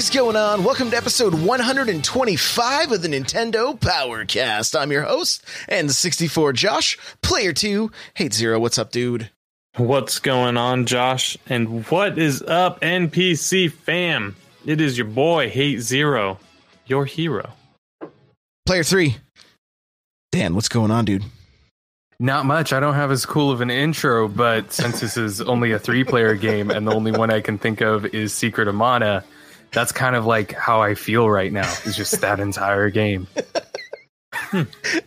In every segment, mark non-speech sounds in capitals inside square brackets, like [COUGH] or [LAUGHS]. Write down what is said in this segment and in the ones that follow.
Is going on? Welcome to episode 125 of the Nintendo Powercast. I'm your host N64 Josh, player 2, Hate Zero. What's up, dude? What's going on, Josh? And what is up, NPC fam? It is your boy, Hate Zero, your hero. Player 3, Dan, what's going on, dude? Not much. I don't have as cool of an intro, but since this is only a three player [LAUGHS] game and the only one I can think of is Secret of Mana, that's kind of like how I feel right now. It's just that entire game. [LAUGHS] Hmm.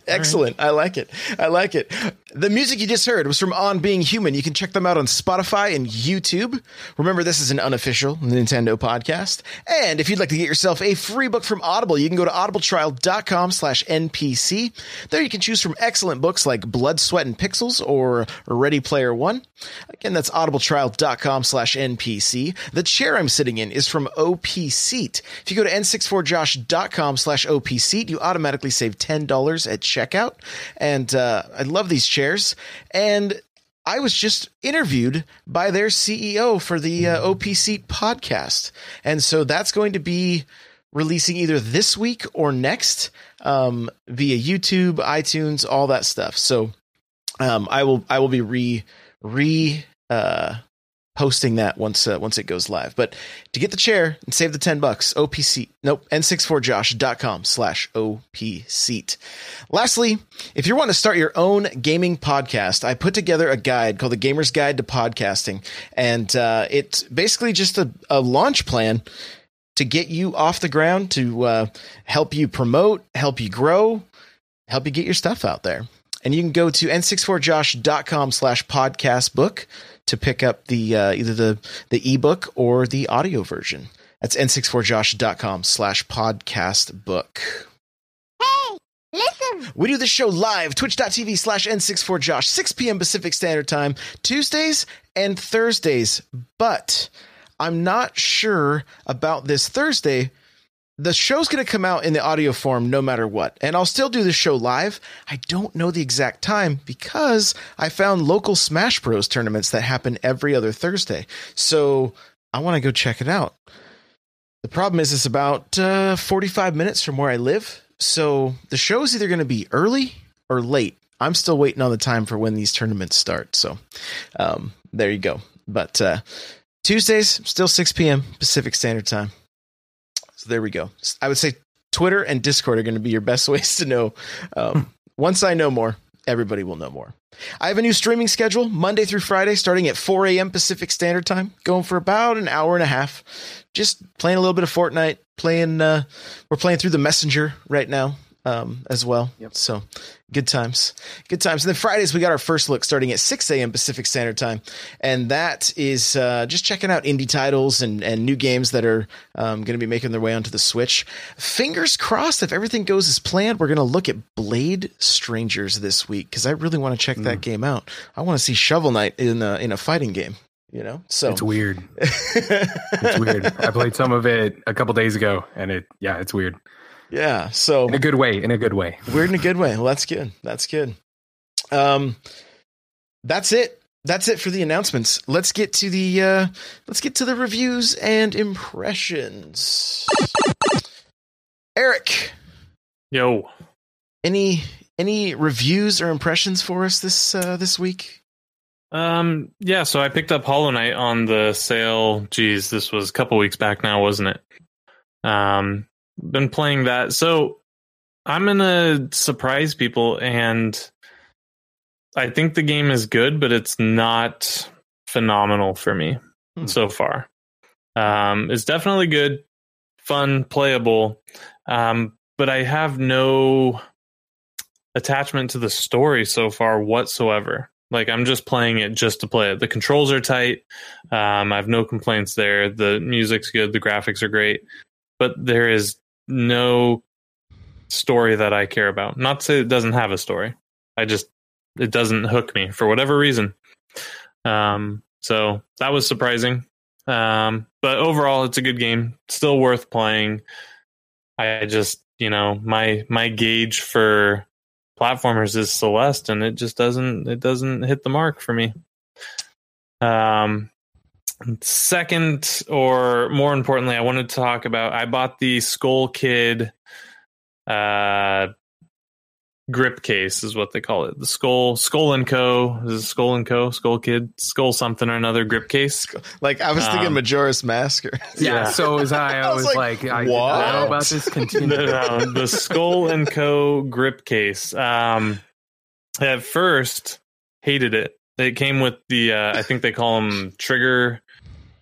Excellent. I like it. I like it. The music you just heard was from On Being Human. You can check them out on Spotify and YouTube. Remember, this is an unofficial Nintendo podcast. And if you'd like to get yourself a free book from Audible, you can go to audibletrial.com slash NPC. There you can choose from excellent books like Blood, Sweat, and Pixels or Ready Player One. Again, that's audibletrial.com slash NPC. The chair I'm sitting in is from OP Seat. If you go to n64josh.com slash OP Seat, you automatically save $10 at checkout. And uh, I love these chairs. And I was just interviewed by their CEO for the uh, OP Seat podcast. And so that's going to be releasing either this week or next um, via YouTube, iTunes, all that stuff. So um, I will I will be re re uh, posting that once uh, once it goes live. But to get the chair and save the 10 bucks, OPC, nope, n64josh.com slash OPSeat. Lastly, if you want to start your own gaming podcast, I put together a guide called The Gamer's Guide to Podcasting. And uh, it's basically just a, a launch plan to get you off the ground, to uh, help you promote, help you grow, help you get your stuff out there. And you can go to n64josh.com slash podcast book to pick up the uh, either the the ebook or the audio version. That's n64josh.com slash podcast book. Hey, listen. We do this show live, twitch.tv slash n64josh, 6 p.m. Pacific Standard Time, Tuesdays and Thursdays. But I'm not sure about this Thursday the show's going to come out in the audio form no matter what. And I'll still do the show live. I don't know the exact time because I found local Smash Bros tournaments that happen every other Thursday. So I want to go check it out. The problem is, it's about uh, 45 minutes from where I live. So the show is either going to be early or late. I'm still waiting on the time for when these tournaments start. So um, there you go. But uh, Tuesdays, still 6 p.m. Pacific Standard Time. So there we go. I would say Twitter and Discord are going to be your best [LAUGHS] ways to know. Um, once I know more, everybody will know more. I have a new streaming schedule Monday through Friday, starting at 4 a.m. Pacific Standard Time, going for about an hour and a half. Just playing a little bit of Fortnite, playing. Uh, we're playing through the Messenger right now um, as well. Yep. So good times, good times. And then Fridays we got our first look starting at 6 a.m. Pacific Standard Time, and that is uh, just checking out indie titles and and new games that are um, going to be making their way onto the Switch. Fingers crossed, if everything goes as planned, we're going to look at Blade Strangers this week because I really want to check that game out. I want to see Shovel Knight in a, in a fighting game. You know, so It's weird. [LAUGHS] It's weird. I played some of it a couple days ago and it, yeah, it's weird. Yeah, so In a good way. In a good way. We're in a good way. Well, that's good. That's good. Um, that's it. That's it for the announcements. Let's get to the uh, let's get to the reviews and impressions. Eric, Yo, any any reviews or impressions for us this uh, this week? um, yeah. So I picked up Hollow Knight on the sale. Geez, this was a couple weeks back now, wasn't it? Um, been playing that. So I'm gonna surprise people, and I think the game is good, but it's not phenomenal for me Hmm. so far. Um, it's definitely good, fun, playable, um, but I have no attachment to the story so far whatsoever. Like I'm just playing it just to play it. The controls are tight. Um, I have no complaints there. The music's good. The graphics are great, but there is no story that I care about. Not to say it doesn't have a story. I just it doesn't hook me for whatever reason. Um, so that was surprising. Um, but overall, it's a good game. Still worth playing. I just you know my my gauge for platformers is Celeste, and it just doesn't it doesn't hit the mark for me. Um, second, or more importantly, I wanted to talk about. I bought the Skull Kid uh grip case is what they call it. The Skull Skull and Co. Is it Skull and Co. Skull Kid Skull something or another grip case. Like I was thinking Um, Majora's Mask. [LAUGHS] Yeah, Yeah. so was I. [LAUGHS] I, I was was like, like, I what? didn't know about this. Continue. the, [LAUGHS] the Skull and Co. grip case. Um, at first, hated it. It came with the uh, I think they call them trigger.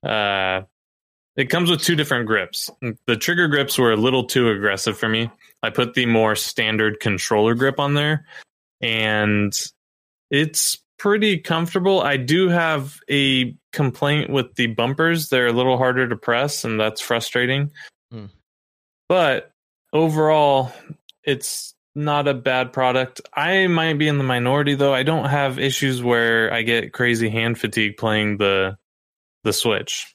Uh, it comes with two different grips. The trigger grips were a little too aggressive for me. I put the more standard controller grip on there, and it's pretty comfortable. I do have a complaint with the bumpers; they're a little harder to press, and that's frustrating. Hmm. But overall, it's not a bad product. I might be in the minority though. I don't have issues where I get crazy hand fatigue playing the the Switch.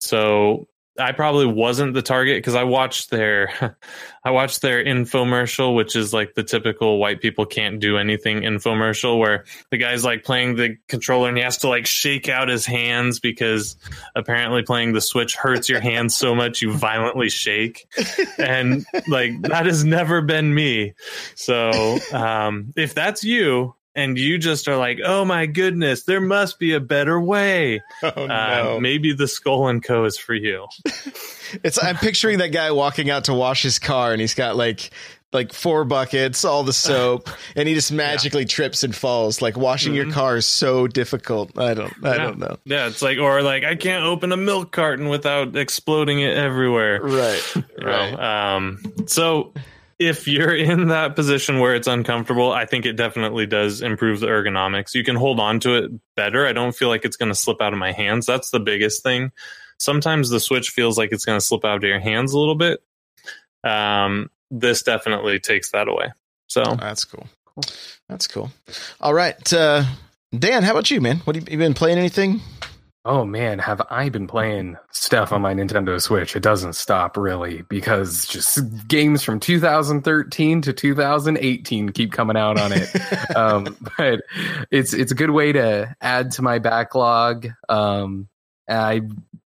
So I probably wasn't the target because I watched their [LAUGHS] I watched their infomercial, which is like the typical white people can't do anything infomercial where the guy's like playing the controller and he has to like shake out his hands because apparently playing the Switch hurts your hands so much you violently shake. And [LAUGHS] like that has never been me. So um if that's you and you just are like, oh my goodness, there must be a better way. [LAUGHS] oh Uh, maybe the Skull and Co is for you. [LAUGHS] It's I'm picturing that guy walking out to wash his car and he's got like like four buckets, all the soap, [LAUGHS] and he just magically trips and falls. Like washing your Mhm. car is so difficult. I don't I Yeah. don't know. Yeah, it's like, or like, I can't open a milk carton without exploding it everywhere. Right. You know? Right. Um, so if you're in that position where it's uncomfortable, I think it definitely does improve the ergonomics. You can hold on to it better. I don't feel like it's going to slip out of my hands. That's the biggest thing. Sometimes the Switch feels like it's going to slip out of your hands a little bit. Um, this definitely takes that away. So That's cool. That's cool. All right. Uh Dan, how about you, man? What have you, you been playing anything? Oh man, have I been playing stuff on my Nintendo Switch? It doesn't stop really because just games from 2013 to 2018 keep coming out on it. [LAUGHS] um, but it's it's a good way to add to my backlog. Um, I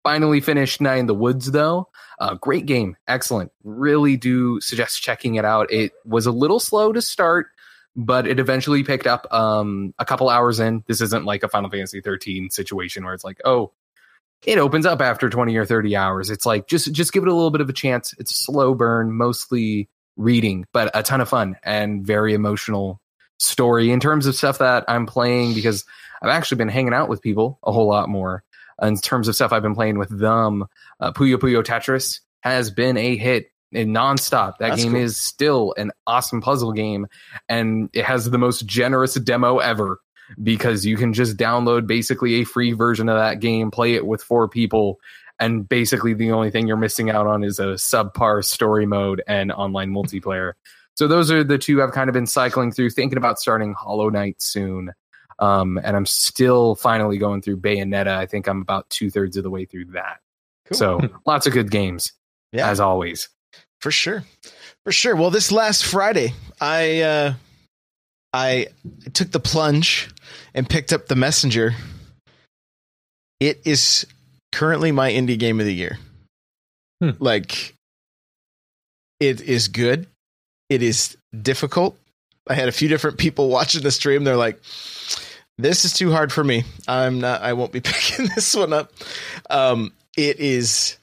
finally finished Night in the Woods though. Uh, great game, excellent. Really do suggest checking it out. It was a little slow to start, but it eventually picked up um, a couple hours in. This isn't like a Final Fantasy 13 situation where it's like, oh, it opens up after 20 or 30 hours. It's like just just give it a little bit of a chance. It's slow burn, mostly reading, but a ton of fun and very emotional story in terms of stuff that I'm playing because I've actually been hanging out with people a whole lot more. In terms of stuff I've been playing with them, uh, Puyo Puyo Tetris has been a hit in nonstop. That That's game cool. is still an awesome puzzle game, and it has the most generous demo ever because you can just download basically a free version of that game, play it with four people, and basically the only thing you're missing out on is a subpar story mode and online multiplayer. So those are the two I've kind of been cycling through, thinking about starting Hollow Knight soon. Um, and I'm still finally going through Bayonetta. I think I'm about two thirds of the way through that. Cool. So [LAUGHS] lots of good games, Yeah. as always. For sure. For sure. Well, this last Friday, I uh I took the plunge and picked up the messenger. It is currently my indie game of the year. Hmm. Like it is good. It is difficult. I had a few different people [LAUGHS] watching the stream. They're like, this is too hard for me. I'm not I won't be [LAUGHS] picking this one up. Um it is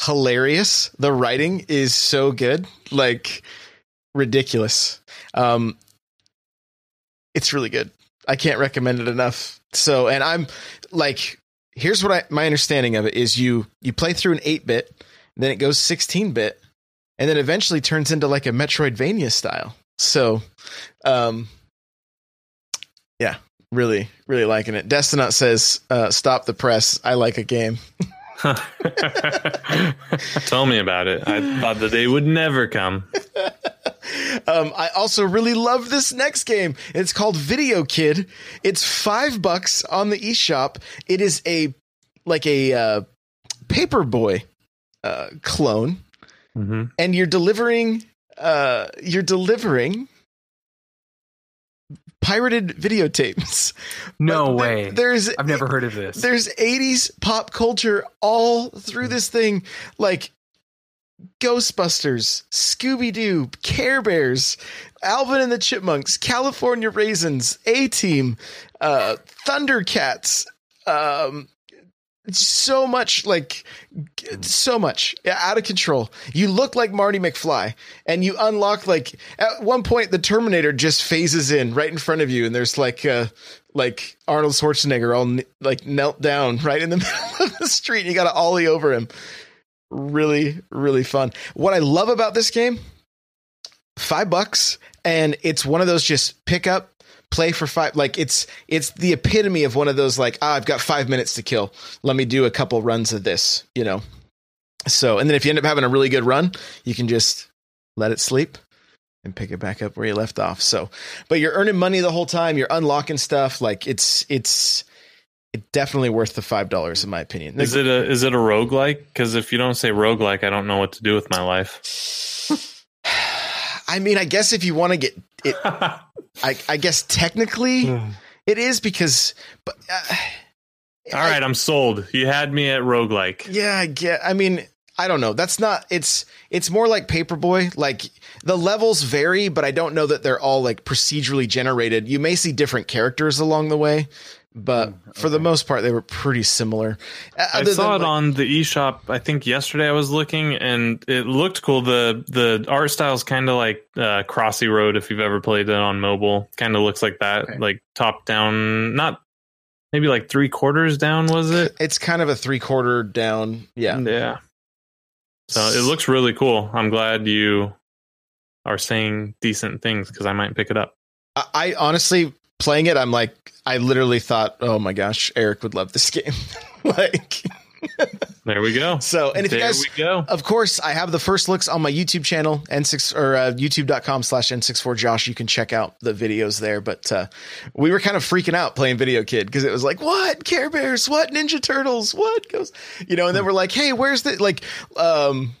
hilarious. The writing is so good, like ridiculous. Um, it's really good. I can't recommend it enough. So, and I'm like, here's what I my understanding of it is you you play through an 8-bit, then it goes 16-bit, and then eventually turns into like a Metroidvania style. So, um, yeah, really, really liking it. Destinot says, uh, "Stop the press. I like a game." [LAUGHS] [LAUGHS] Tell me about it. I thought that they would never come. [LAUGHS] Um, I also really love this next game. It's called Video Kid. It's five bucks on the eShop. It is a like a uh, Paperboy uh, clone, hmm and you're delivering uh, you're delivering pirated videotapes. [LAUGHS] No But there- way. There's I've never heard of this. there's 80s pop culture all through this thing like ghostbusters scooby-doo care bears alvin and the chipmunks california raisins a-team uh, thundercats um, so much like so much out of control. You look like marty mcfly and you unlock like at one point the terminator just phases in right in front of you and there's like uh like arnold schwarzenegger all like knelt down [LAUGHS] right in the [LAUGHS] middle of the street and you gotta ollie over him. Really really fun. What i love about this game five bucks and it's one of those just pick up play for five like it's it's the epitome of one of those like ah, i've got five minutes to kill let me do a couple runs of this you know so and then if you end up having a really good run you can just let it sleep and pick it back up where you left off so but you're earning money the whole time you're unlocking stuff like it's it's it's definitely worth the five dollars in my opinion Is it a is it a roguelike? Because if you don't say roguelike, I don't know what to do with my life. [SIGHS] i mean i guess if you want to get it I, I guess technically [SIGHS] it is because but uh, right, I'm sold. You had me at roguelike. Yeah, I get. I mean, I don't know. That's not. It's it's more like Paperboy. Like the levels vary, but I don't know that they're all like procedurally generated. You may see different characters along the way, but for the most part, they were pretty similar. I other saw it like- on the eShop. I think yesterday I was looking, and it looked cool. the The art style is kind of like uh, Crossy Road. If you've ever played it on mobile, kind of looks like that, Okay. like top down, not maybe like three quarters down. Was it? It's kind of a three quarter down. Yeah. Yeah. So it looks really cool. I'm glad you are saying decent things because I might pick it up. I, I honestly playing it. I'm like, I literally thought, oh my gosh, Eric would love this [LAUGHS] game. like, There we go. so, and if there you guys, we go. Of course, I have the first looks on my YouTube channel, N6 or uh, youtube.com slash N64 Josh. You can check out the videos there. But uh, we were kind of freaking out playing Video Kid because it was like, what? Care Bears? What? Ninja Turtles? What goes? You know, and then we're like, hey, where's the, like, um,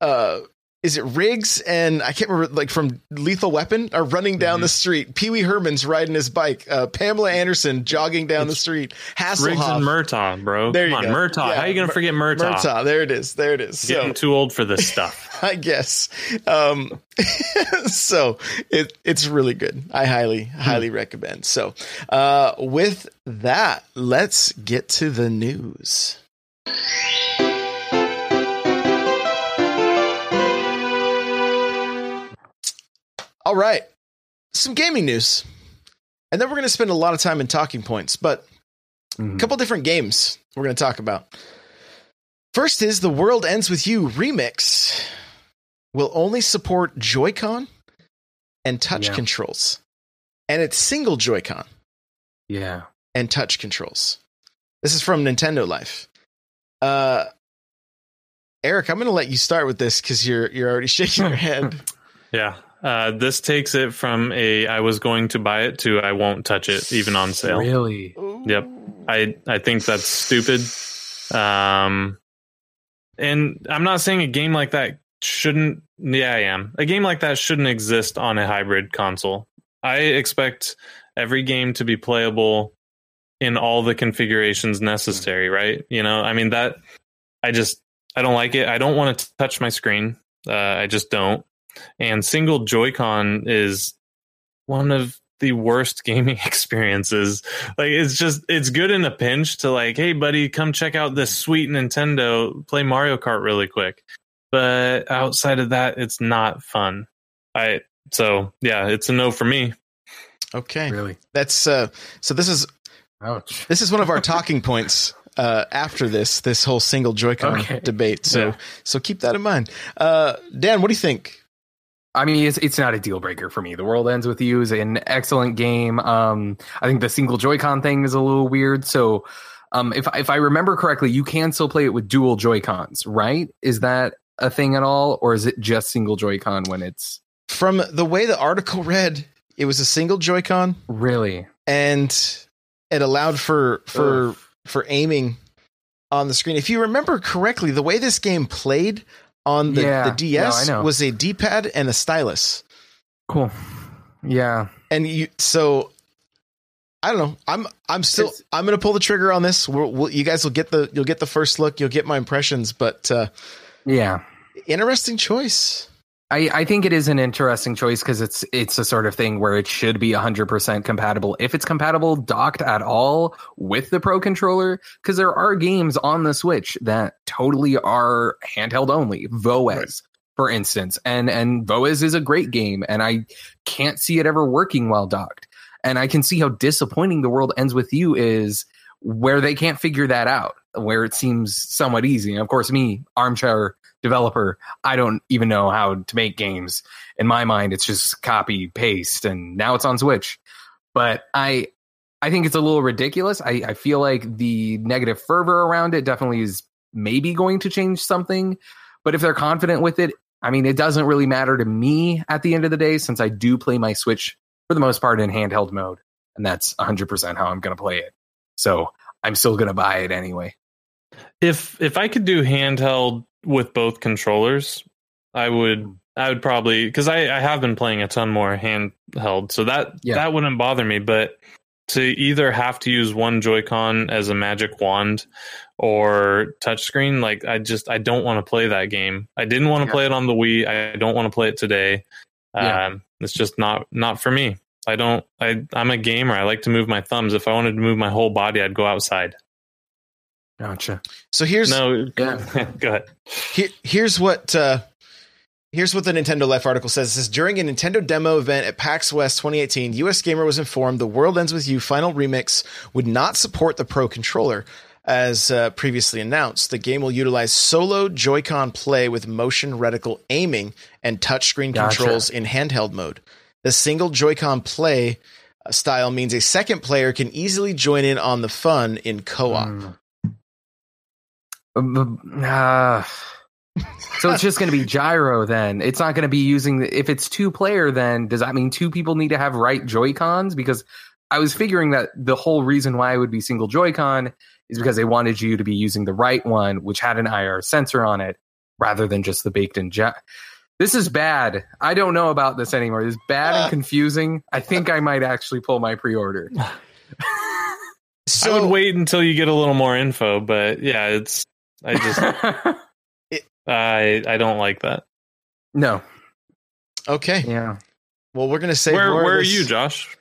uh, is it Riggs and I can't remember like from Lethal Weapon are running down Mm-hmm. the street. Pee Wee Herman's riding his bike. Uh, Pamela Anderson jogging down the street. Riggs and Murtaugh, bro. There you Come on, go. Murtaugh. Yeah, How are you gonna forget Murtaugh? Murtaugh. There it is. There it is. So Getting too old for this [LAUGHS] stuff. I guess. Um, [LAUGHS] so it it's really good. I highly highly recommend. So uh, with that, let's get to the news. All right, some gaming news, and then we're going to spend a lot of time in talking points, but Mhm. a couple different games we're going to talk about. First is The World Ends With You remix will only support Joy-Con and touch Yeah. controls. And it's single Joy-Con Yeah. and touch controls. This is from Nintendo Life. Uh Eric, I'm going to let you start with this cuz you're you're already shaking your [LAUGHS] head. Yeah. Uh, this takes it from a I was going to buy it to I won't touch it even on sale. Really? Yep. I I think that's stupid. Um, and I'm not saying a game like that shouldn't. Yeah, I am. A game like that shouldn't exist on a hybrid console. I expect every game to be playable in all the configurations necessary. Right? You know, I mean that. I just I don't like it. I don't want to touch my screen. Uh, I just don't. And single Joy-Con is one of the worst [LAUGHS] gaming experiences like it's just it's good in a pinch to like hey buddy come check out this sweet nintendo play mario kart really quick but outside of that it's not fun i so yeah it's a no for me Okay. Really? That's uh so this is Ouch. this is one of our [LAUGHS] talking points uh, after this this whole single Joy-Con Okay. debate. So Yeah. so keep that in mind. Uh, Dan, what do you think? I mean, it's it's not a deal breaker for me. The World Ends with You is an excellent game. Um, I think the single Joy-Con thing is a little weird. So, um, if if I remember correctly, you can still play it with dual Joy-Cons, right? Is that a thing at all, or is it just single Joy-Con when it's From the way the article [LAUGHS] read, it was a single Joy-Con really? and it allowed for for Ugh. for aiming on the screen. If you remember correctly, the way this game played on the, Yeah. the DS No, was a D-pad and a stylus. Cool. Yeah. And you so I don't know. I'm I'm still It's- I'm gonna pull the trigger on this. We'll, we'll, you guys will get the you'll get the first look. You'll get my impressions. But uh, Yeah. interesting choice. I, I think it is an interesting choice because it's it's a sort of thing where it should be 100% compatible if it's compatible docked at all with the pro controller because there are games on the switch that totally are handheld only. VOEZ for instance and and VOEZ is a great game and i can't see it ever working while docked. And i can see how disappointing the world ends with you is where they can't figure that out where it seems somewhat easy. And of course me armchair developer I don't even know how to make games. In my mind, it's just copy paste, and now it's on Switch. But I, I think it's a little ridiculous. I, I feel like the negative fervor around it definitely is maybe going to change something. But if they're confident with it, I mean, it doesn't really matter to me at the end of the day, since I do play my Switch for the most part in handheld mode, and that's 100% how I'm going to play it. So I'm still going to buy it anyway. If if I could do handheld with both controllers, I would I would probably because I, I have been playing a ton more handheld, so that Yeah. that wouldn't bother me. But to either have to use one Joy-Con as a magic wand or touchscreen, like I just I don't want to play that game. I didn't want to Yeah. play it on the Wii. I don't want to play it today. Yeah. Um, it's just not not for me. I don't. I I'm a gamer. I like to move my thumbs. If I wanted to move my whole body, I'd go outside. Gotcha. So here's No, [LAUGHS] Yeah. go ahead. Here, here's what uh, here's what the Nintendo Life article says. It says during a Nintendo demo event at PAX West 2018, US Gamer was informed the World Ends with You Final Remix would not support the Pro controller. As uh, previously announced, the game will utilize solo Joy-Con play with motion reticle aiming and touchscreen Gotcha. controls in handheld mode. The single Joy-Con play uh, style means a second player can easily join in on the fun in co-op. Mm. Uh, so it's just going to be gyro then. It's not going to be using the, if it's two player then does that mean two people need to have right Joy-Cons because I was figuring that the whole reason why it would be single Joy-Con is because they wanted you to be using the right one which had an IR sensor on it rather than just the baked in gy- This is bad. I don't know about this anymore. This is bad and [LAUGHS] confusing. I think I might actually pull my pre-order. So [LAUGHS] I would wait until you get a little more info, but yeah, it's I just [LAUGHS] I I don't like that. no. Okay, Yeah. well we're gonna say Where more where are you, Josh?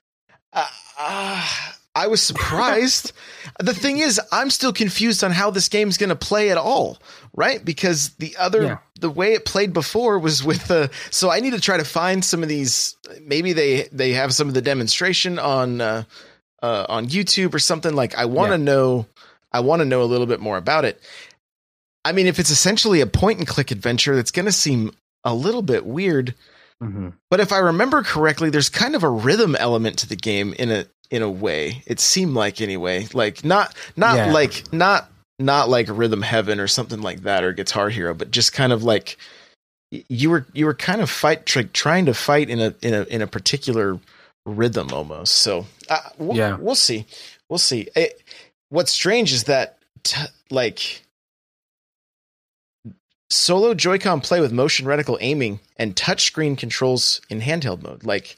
Uh, uh, I was surprised. [LAUGHS] the thing is, I'm still confused on how this game's going to play at all, right? Because the other, Yeah. the way it played before was with the. So I need to try to find some of these. Maybe they they have some of the demonstration on uh, uh, on YouTube or something. Like I want to Yeah. know. I want to know a little bit more about it. I mean, if it's essentially a point and click adventure, that's going to seem a little bit weird. hmm But if I remember correctly, there's kind of a rhythm element to the game in a in a way. It seemed like anyway, like not not Yeah. like not not like Rhythm Heaven or something like that or Guitar Hero, but just kind of like you were you were kind of fight tr- trying to fight in a in a in a particular rhythm almost. So uh, we'll, Yeah. we'll see, we'll see. It, what's strange is that t- like solo Joy-Con play with motion reticle aiming and touchscreen controls in handheld mode. Like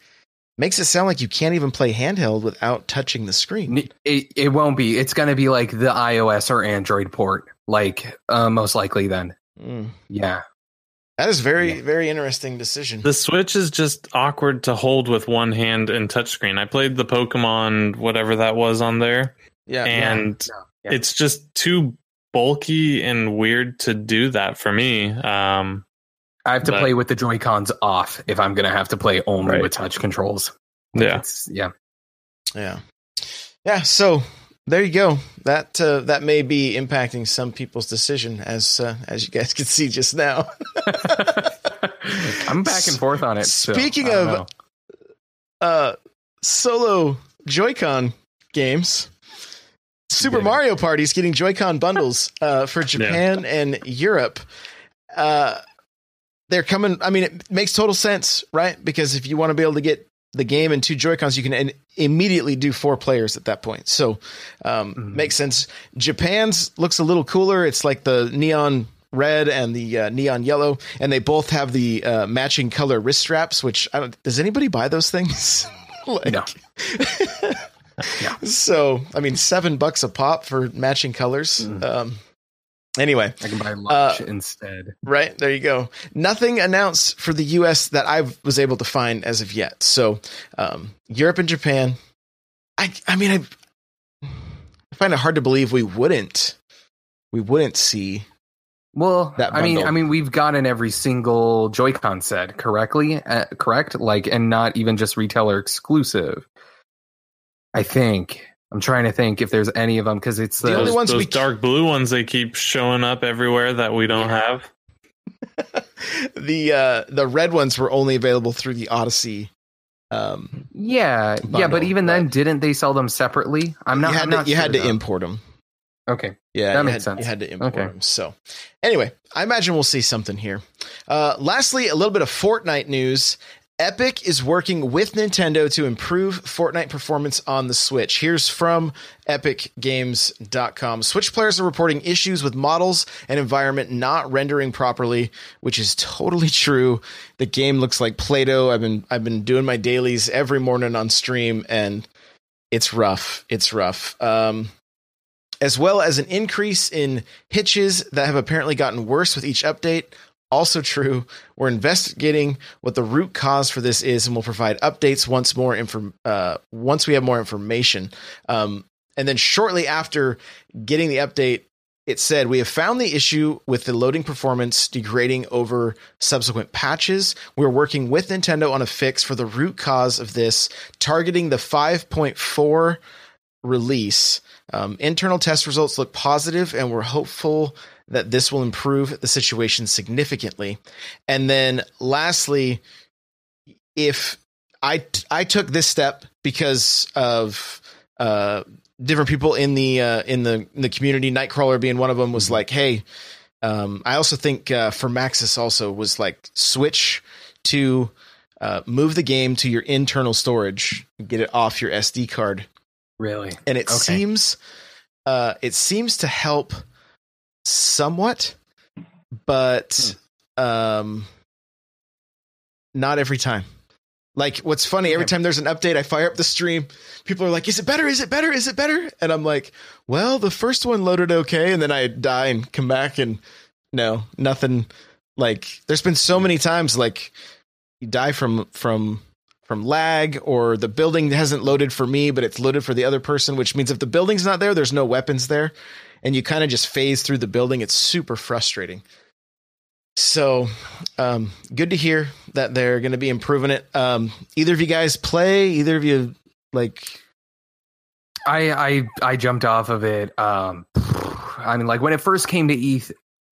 makes it sound like you can't even play handheld without touching the screen. It, it won't be. It's going to be like the iOS or Android port, like uh, most likely then. Mm. Yeah. That is very Yeah. very interesting decision. The Switch is just awkward to hold with one hand and touchscreen. I played the Pokemon whatever that was on there, yeah. and Yeah. it's just too bulky and weird to do that for me. Um, I have to But- play with the Joy Cons off if I'm going to have to play only Right. with touch controls. yeah, It's, yeah. Yeah. Yeah, so there you go. That uh, that may be impacting some people's decision, as uh, as you guys [LAUGHS] can see just now. I'm back and forth on it. Speaking I don't of- know. uh, solo Joy-Con games. Super Yeah. Mario Party is getting Joy-Con bundles uh, for Japan and Europe. Uh, they're coming. I mean, it makes total sense, right? Because if you want to be able to get the game and two Joy-Cons, you can in- immediately do four players at that point. So, um, Mhm. makes sense. Japan's looks a little cooler. It's like the neon red and the uh, neon yellow, and they both have the uh, matching color wrist straps. Which I don't. Does anybody buy those things? [LAUGHS] like, No. [LAUGHS] So, I mean, seven bucks a pop for matching colors. Mm. Um, anyway, I can buy Uh, lunch instead. right there you go. Nothing announced for the U.S. that I was able to find as of yet. So, um, Europe and Japan. I, I mean, I, I find it hard to believe we wouldn't, we wouldn't see. Well, that I mean. I mean, we've gotten every single Joy-Con set correctly, uh, correct? Like, and not even just retailer exclusive. I think I'm trying to think if there's any of them because it's The the, only those, ones those we- dark blue ones they keep showing up everywhere that we don't have. [LAUGHS] the uh, the red ones were only available through the Odyssey. Um, yeah, yeah, but bundle, even then, didn't they sell them separately? I'm not. you had I'm to, not you had to import them. Okay, Yeah, That makes had, sense. You had to import Okay. them. So, anyway, I imagine we'll see something here. Uh, lastly, a little bit of Fortnite news. Epic is working with Nintendo to improve Fortnite performance on the Switch. Here's from epicgames.com. Switch players are reporting issues with models and environment not rendering properly, which is totally true. The game looks like Play-Doh. I've been I've been doing my dailies every morning on stream and it's rough. It's rough. Um as well as an increase in hitches that have apparently gotten worse with each update. Also true. We're investigating what the root cause for this is, and we'll provide updates once more inform uh, once we have more information. Um, and then shortly after getting the update, it said we have found the issue with the loading performance degrading over subsequent patches. We're working with Nintendo on a fix for the root cause of this, targeting the 5.4 release. Um, internal test results look positive, and we're hopeful that this will improve the situation significantly. And then, lastly, if I I took this step because of uh, different people in the uh, in the in the community, Nightcrawler being one of them, was like, "Hey." Um, I also think uh, for Maxis also was like switch to uh, move the game to your internal storage, get it off your SD card really. and it Okay. seems uh it seems to help somewhat but um not every time. Like what's funny every time there's an update i fire up the stream. People are like is it better? Is it better? Is it better? And i'm like well the first one loaded okay and then i die and come back and no nothing like there's been so many times like you die from from from lag or the building hasn't loaded for me but it's loaded for the other person which means if the building's not there there's no weapons there and you kind of just phase through the building it's super frustrating so um good to hear that they're going to be improving it um either of you guys play either of you like I I I jumped off of it. Um, [SIGHS] I mean, like when it first came to E.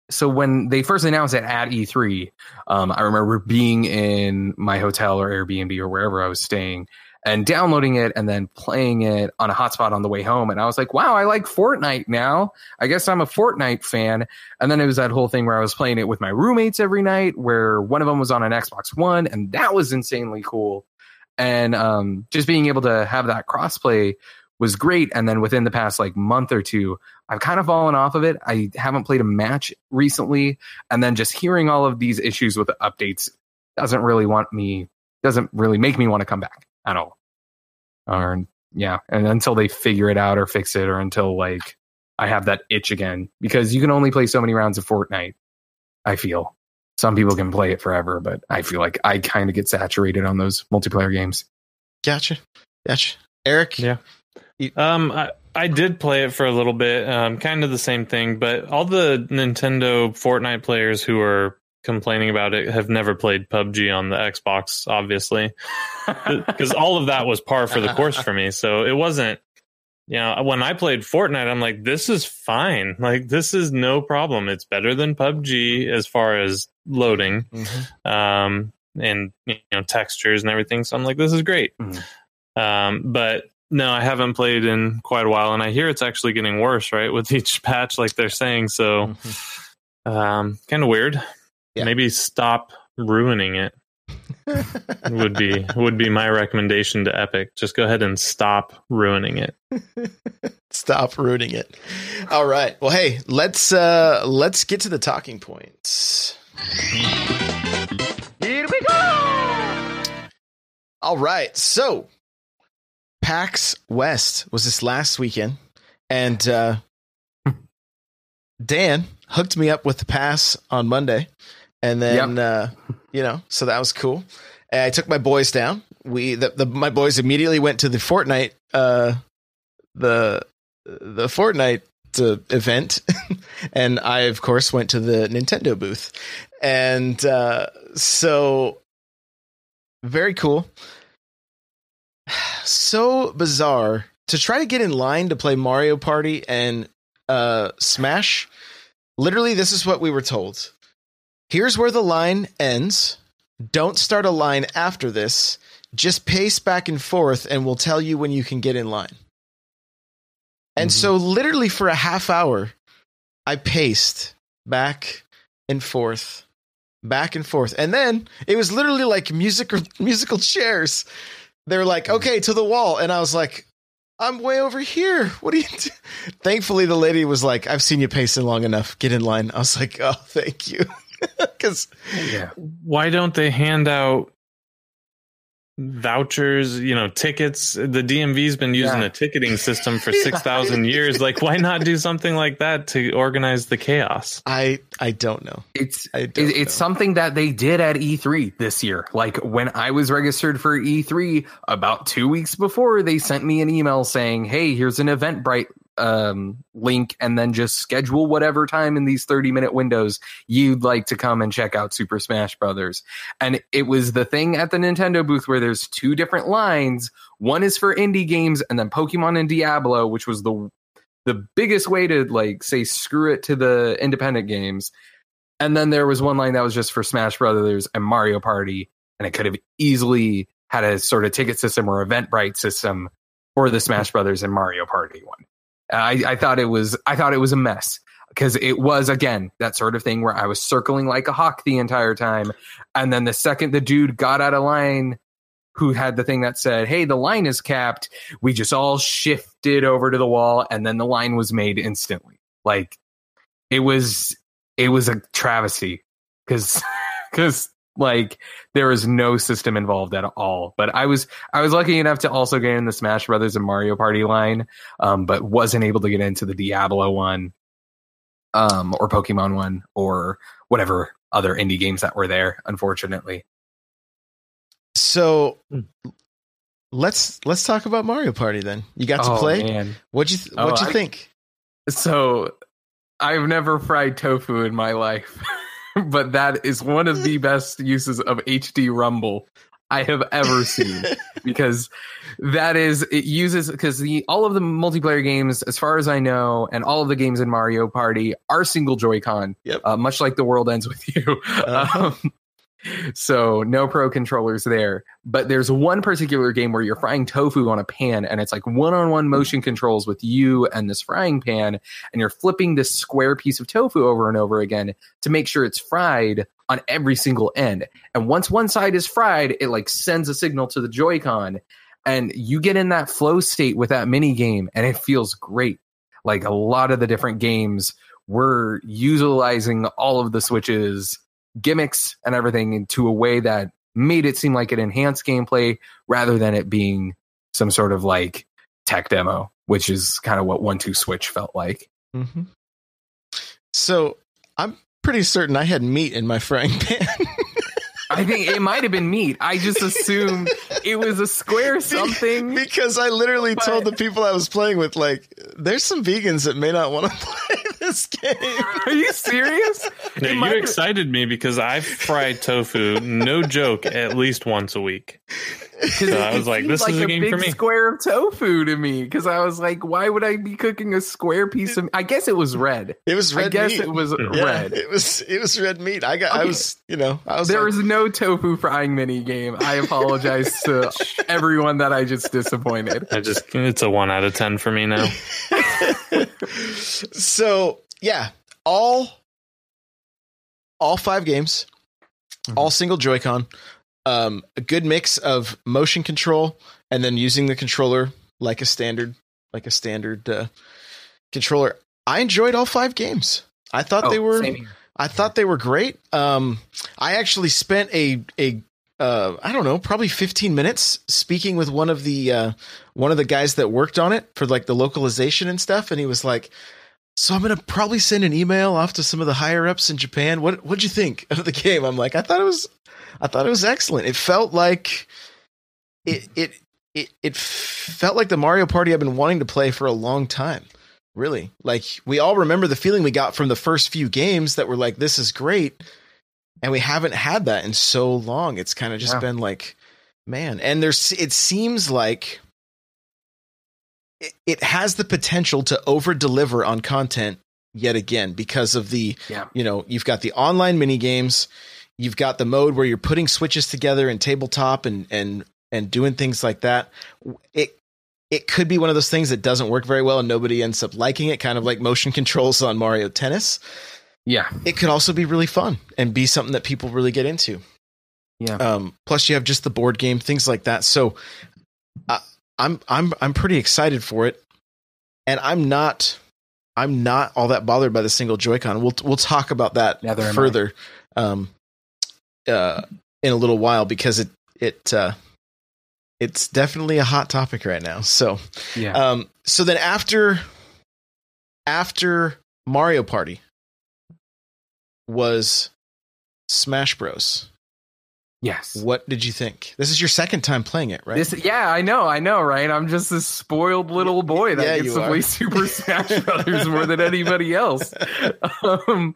So when they first announced it at E3, um, I remember being in my hotel or Airbnb or wherever I was staying and downloading it and then playing it on a hotspot on the way home. And I was like, wow, I like Fortnite now. I guess I'm a Fortnite fan. And then it was that whole thing where I was playing it with my roommates every night, where one of them was on an Xbox One, and that was insanely cool. And um, just being able to have that crossplay was great. And then within the past like month or two, I've kind of fallen off of it. I haven't played a match recently. And then just hearing all of these issues with the updates doesn't really want me, doesn't really make me want to come back at all. Or, yeah. And until they figure it out or fix it, or until like I have that itch again, because you can only play so many rounds of Fortnite, I feel. Some people can play it forever, but I feel like I kind of get saturated on those multiplayer games. gotcha gotcha eric Yeah. Um, I, I did play it for a little bit, um, kind of the same thing, but all the Nintendo Fortnite players who are complaining about it have never played PUBG on the Xbox, obviously, [LAUGHS] because all of that was par for the course for me. So it wasn't you know, when I played Fortnite, I'm like, this is fine. Like, this is no problem. It's better than PUBG as far as loading, Mhm. um, and you know, textures and everything. So I'm like, this is great. Mhm. Um, but no, I haven't played in quite a while, and I hear it's actually getting worse, right, with each patch, like they're saying. So, um, kind of weird. Yeah. Maybe stop ruining it [LAUGHS] would be would be my recommendation to Epic. Just go ahead and stop ruining it. [LAUGHS] Stop ruining it. All right. Well, hey, let's uh let's get to the talking points. Here we go! All right. So, PAX West was this last weekend, and uh, Dan hooked me up with the pass on Monday, and then uh, you know, so that was cool. And I took my boys down. We the, the my boys immediately went to the Fortnite uh, the the Fortnite uh, event, [LAUGHS] and I of course went to the Nintendo booth, and uh, so very cool [SIGHS] so bizarre to try to get in line to play Mario Party and uh, Smash. Literally, this is what we were told. Here's where the line ends. Don't start a line after this. Just pace back and forth, and we'll tell you when you can get in line. And Mhm. so, literally, for a half hour, I paced back and forth, back and forth. And then it was literally like musical [LAUGHS] musical chairs. They're like, okay, to the wall. And I was like, I'm way over here. What do you do? [LAUGHS] Thankfully, the lady was like, I've seen you pacing long enough. Get in line. I was like, oh, thank you. [LAUGHS] [LAUGHS] Because Yeah. Why don't they hand out vouchers, you know, tickets? The DMV's been using Yeah. a ticketing system for [LAUGHS] 6,000 years. Like, why not do something like that to organize the chaos? I I don't know. It's I don't it's know. something that they did at E3 this year. Like when I was registered for E3 about 2 weeks before they sent me an email saying, "Hey, here's an Eventbrite um link and then just schedule whatever time in these 30 minute windows you'd like to come and check out Super Smash Brothers." And it was the thing at the Nintendo booth where there's two different lines. One is for indie games and then Pokemon and Diablo, which was the the biggest way to like say screw it to the independent games. And then there was one line that was just for Smash Brothers and Mario Party, and it could have easily had a sort of ticket system or Eventbrite system for the Smash Brothers and Mario Party one. I, I thought it was I thought it was a mess. Because it was again that sort of thing where I was circling like a hawk the entire time, and then the second the dude got out of line, who had the thing that said, "Hey, the line is capped," we just all shifted over to the wall, and then the line was made instantly. Like it was it was a travesty. Because because [LAUGHS] like there was no system involved at all but i was i was lucky enough to also get in the smash brothers and mario party line um but wasn't able to get into the diablo one um or pokemon one or whatever other indie games that were there unfortunately So Hmm. let's let's talk about Mario Party then. You got to Oh, play. man. What'd you th- Oh, What'd you I- think? So I've never fried tofu in my life, [LAUGHS] but that is one of the best uses of HD Rumble I have ever seen [LAUGHS] because that is it uses because the all of the multiplayer games, as far as I know, and all of the games in Mario Party are single Joy-Con. Yep. Uh, much like the world ends with you. Uh-huh. [LAUGHS] Um, so no pro controllers there. But there's one particular game where you're frying tofu on a pan, and it's like one-on-one hmm. motion controls with you and this frying pan, and you're flipping this square piece of tofu over and over again to make sure it's fried on every single end. And once one side is fried, it like sends a signal to the Joy-Con, and you get in that flow state with that mini game, and it feels great. Like a lot of the different games were utilizing all of the switches gimmicks and everything into a way that made it seem like it enhanced gameplay rather than it being some sort of like tech demo, which is kind of what 1-2-Switch felt like. Mhm. So I'm pretty certain I had meat in my frying pan. I think it might have been meat. I just [LAUGHS] assumed it was a square something. because I literally But- told the people I was playing with, like, there's some vegans that may not want to [LAUGHS] play this this game. Are you serious? No, It you might- excited me because I fry tofu, no joke, at least once a week. So I it was like, seemed this is a a game big for me. Square of tofu to me because I was like, why would I be cooking a square piece of? I guess it was red. It was red I guess meat. it was Yeah, red. It was it was red meat. I got I was you know I was There like, was no tofu frying mini game. I apologize to [LAUGHS] everyone that I just disappointed. I just it's a one out of ten for me now. [LAUGHS] so yeah, all all five games, Mhm. all single Joy-Con, um, a good mix of motion control and then using the controller like a standard like a standard uh, controller. I enjoyed all five games. I thought they Oh, were same here. I thought they were great. Um, I actually spent a a uh, I don't know, probably 15 minutes speaking with one of the uh, one of the guys that worked on it for like the localization and stuff, and he was like, "So I'm gonna probably send an email off to some of the higher ups in Japan. What what'd you think of the game?" I'm like, "I thought it was, I thought it was excellent. It felt like it it it it felt like the Mario Party I've been wanting to play for a long time." Really, like we all remember the feeling we got from the first few games that were like, "This is great," and we haven't had that in so long. It's kind of just Yeah. been like, man. And there's, it seems like it, it has the potential to over deliver on content yet again because of the, Yeah. you know, you've got the online mini games, you've got the mode where you're putting switches together and tabletop and and and doing things like that. It it could be one of those things that doesn't work very well and nobody ends up liking it, kind of like motion [LAUGHS] controls on Mario Tennis. Yeah. It could also be really fun and be something that people really get into. Yeah. Um, plus, you have just the board game, things like that. So, uh, I'm I'm I'm pretty excited for it, and I'm not I'm not all that bothered by the single Joy-Con. We'll we'll talk about that Neither further, um, uh, in a little while because it it uh, it's definitely a hot topic right now. So, Yeah. um, so then after after Mario Party was Smash Bros. Yes. What did you think? This is your second time playing it, right? This, yeah, I know, I know, right? I'm just this spoiled little boy that Yeah, gets to are. play Super Smash [LAUGHS] Brothers more than anybody else. Um,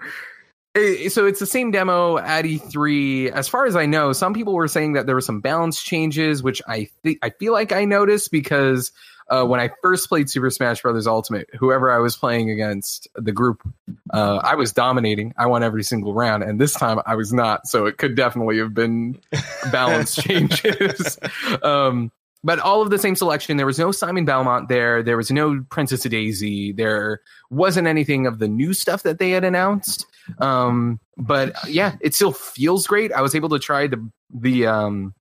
eh, so it's the same demo at E3. As far as I know, some people were saying that there were some balance changes, which I think I feel like I noticed because uh, when I first played Super Smash Brothers Ultimate, whoever I was playing against, the group, uh, I was dominating. I won every single round, and this time I was not. So it could definitely have been [LAUGHS] balance changes. [LAUGHS] um, but all of the same selection. There was no Simon Belmont there. There was no Princess Daisy. There wasn't anything of the new stuff that they had announced. Um, but yeah, it still feels great. I was able to try the the um,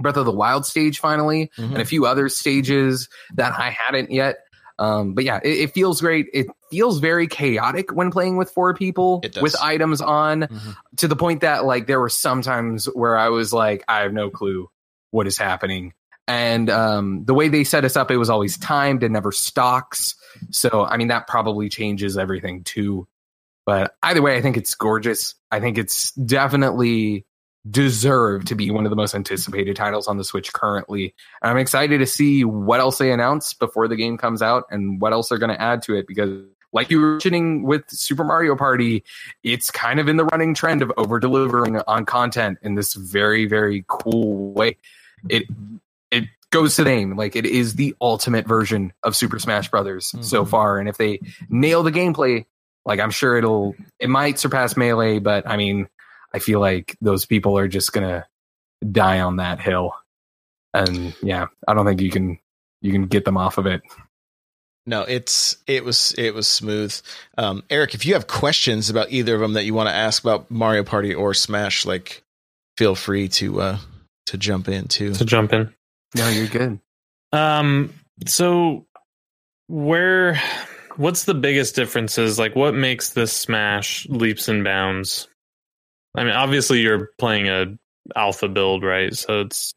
Breath of the Wild stage finally, Mhm. and a few other stages that I hadn't yet. Um, but yeah, it, it feels great. It feels very chaotic when playing with four people with items on Mhm. to the point that like there were some times where I was like, I have no clue what is happening. And um, the way they set us up, it was always timed and never stocks. So I mean that probably changes everything too. But either way, I think it's gorgeous. I think it's definitely deserved to be one of the most anticipated titles on the Switch currently. And I'm excited to see what else they announce before the game comes out and what else they're going to add to it because like you were mentioning with Super Mario Party, it's kind of in the running trend of over delivering on content in this very, very cool way. It it goes to the name. Like it is the ultimate version of Super Smash Brothers so Mhm. far. And if they nail the gameplay, like I'm sure it'll it might surpass Melee, but I mean, I feel like those people are just gonna die on that hill. And yeah, I don't think you can you can get them off of it. No, it's it was it was smooth. Um, Eric, if you have questions about either of them that you want to ask about Mario Party or Smash, like feel free to uh to jump in too. To jump in. No, you're good. Um. So, where? What's the biggest differences? Like, what makes this Smash leaps and bounds? I mean, obviously, you're playing a alpha build, right? So it's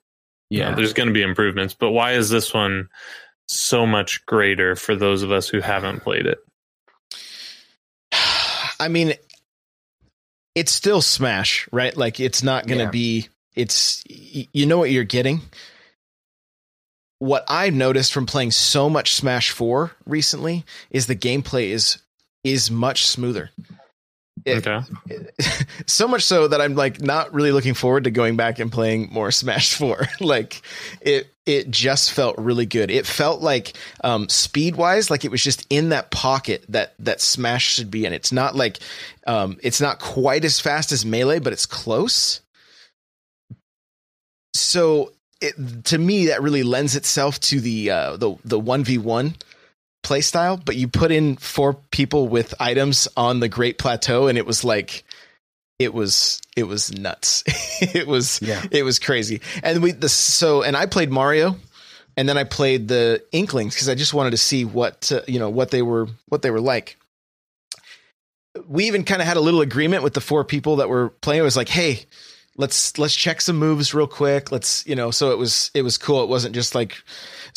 you know, Yeah. there's going to be improvements. But why is this one so much greater for those of us who haven't played it? [SIGHS] I mean, it's still Smash, right? Like it's not going to Yeah. be. It's you know what you're getting. What I've noticed from playing so much Smash Four recently is the gameplay is is much smoother. It- okay. [LAUGHS] so much so that I'm like not really looking forward to going back and playing more [LAUGHS] Smash 4. like it it just felt really good. It felt like um speed wise like it was just in that pocket that that Smash should be in. It's not like um it's not quite as fast as Melee, but it's close. So it, to me that really lends itself to the uh the the 1v1 play style, but you put in four people with items on the Great Plateau, and it was like it was it was nuts. [LAUGHS] it was Yeah. it was crazy. And we the so and I played Mario, and then I played the Inklings because I just wanted to see what uh, you know what they were what they were like. We even kind of had a little agreement with the four people that were playing. It was like, hey, let's let's check some moves real quick. Let's you know. So it was it was cool. It wasn't just like.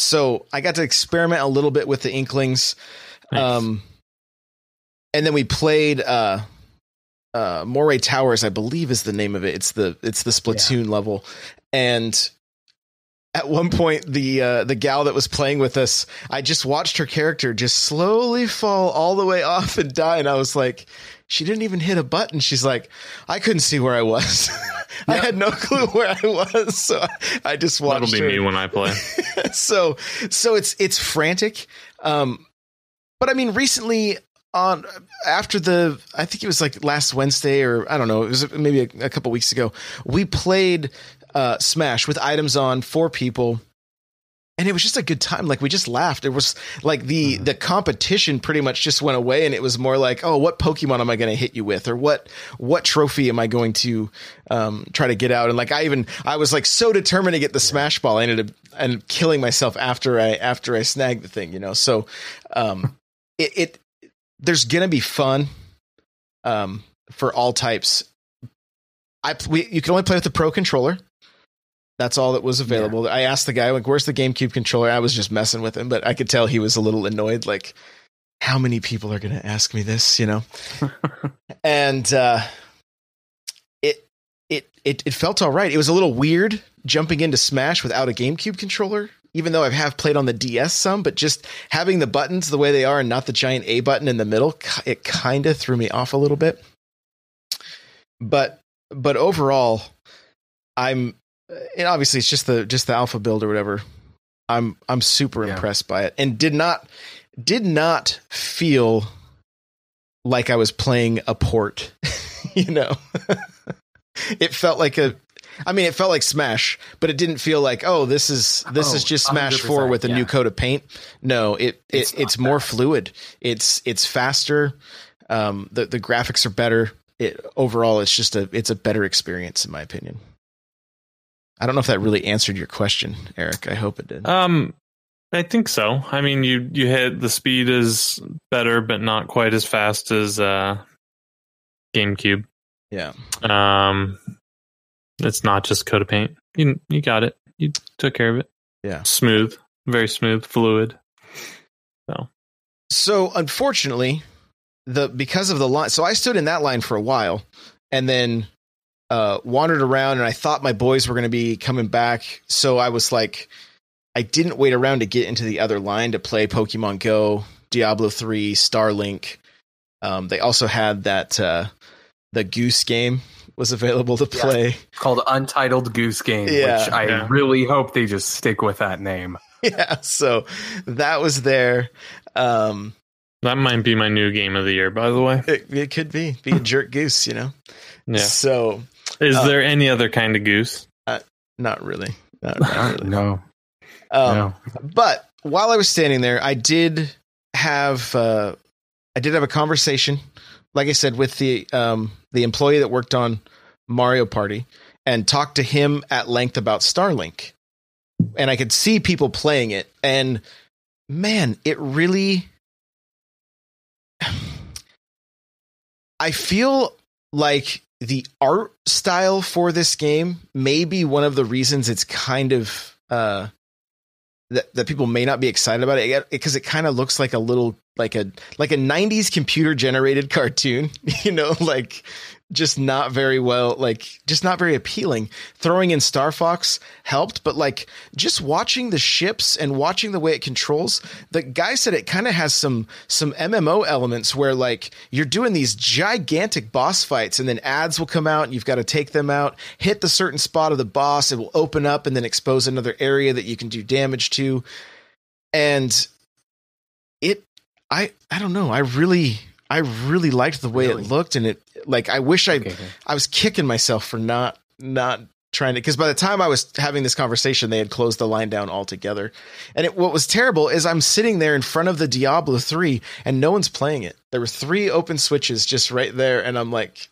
So I got to experiment a little bit with the Inklings. Nice. Um, and then we played uh, uh, Moray Towers, I believe is the name of it. It's the it's the Splatoon level, and at one point the uh, the gal that was playing with us, I just watched her character just slowly fall all the way [LAUGHS] off and die, and I was like, she didn't even hit a button. She's like, I couldn't see where I was. [LAUGHS] I had no clue [LAUGHS] where I was, so I just watched That'll be her me when I play. [LAUGHS] so so it's it's frantic um but i mean recently on after the i think it was like last wednesday or i don't know it was maybe a, a couple weeks ago we played uh smash with items on four people and it was just a good time. Like we just laughed. It was like the the competition pretty much just went away and it was more like oh what pokemon am i going to hit you with? Or what what trophy am i going to um try to get out? And like i even i was like so determined to get the smash ball i ended up and killing myself after i after i snagged the thing you know? So um [LAUGHS] it, it there's gonna be fun um for all types. I we, you can only play with the pro controller that's all that was available. I asked the guy, like, where's the GameCube controller? I was just messing with him, but I could tell he was a little annoyed. Like, how many people are going to ask me this, you know? [LAUGHS] and uh, it, it, it, it felt all right. It was a little weird jumping into Smash without a GameCube controller, even though I have played on the DS some, but just having the buttons the way they are and not the giant A button in the middle, it kind of threw me off a little bit. But, but overall, I'm and obviously it's just the just the alpha build or whatever. I'm I'm super Yeah. impressed by it and did not did not feel like I was playing a port, [LAUGHS] you know. [LAUGHS] it felt like a I mean it felt like Smash, but it didn't feel like, oh, this is this Oh, is just Smash 4 with a new coat of paint. No, it, it It's it's, more fluid. It's it's faster. Um the the graphics are better. It overall it's just a it's a better experience in my opinion. I don't know if that really answered your question, Eric. I hope it did. Um, I think so. I mean, you you hit the speed is better, but not quite as fast as uh, GameCube. yeah. Um, it's not just coat of paint. You you got it. You took care of it. Yeah. smooth, very smooth, fluid. So So unfortunately, the because of the line, so I stood in that line for a while, and then uh, wandered around, and I thought my boys were going to be coming back, so I was like, I didn't wait around to get into the other line to play Pokemon Go, Diablo three, Starlink. Um, they also had that uh, the Goose game was available to Yeah. play. called Untitled Goose Game, Yeah. which I Yeah. really hope they just stick with that name. [LAUGHS] yeah, so that was there. Um, That might be my new game of the year, by the way. it, it could be be a jerk goose, you know. Yeah. So Is Uh, there any other kind of goose? not really. Not, not [LAUGHS] really. no, Um, no. But while I was standing there, I did have uh, I did have a conversation, like I said, with the um, the employee that worked on Mario Party, and talked to him at length about Starlink. And I could see people playing it, and man, it really. [SIGHS] I feel like the art style for this game may be one of the reasons it's kind of uh, that that people may not be excited about it because it, kind of looks like a little like a like a 90s computer generated [LAUGHS] cartoon [LAUGHS] you know like just not very well like just not very appealing. Throwing in star fox helped but like just watching the ships and watching the way it controls the guy said it kind of has some some mmo elements where like you're doing these gigantic boss fights and then ads will come out and you've got to take them out hit the certain spot of the boss it will open up and then expose another area that you can do damage to. And it i i don't know i really I really liked the way Really? it looked, and it like I wish I Okay, okay. I was kicking myself for not not trying to because by the time I was having this conversation, they had closed the line down altogether. And it, what was terrible is I'm sitting there in front of the Diablo three, and no one's playing it. There were three open switches just right there, and I'm like,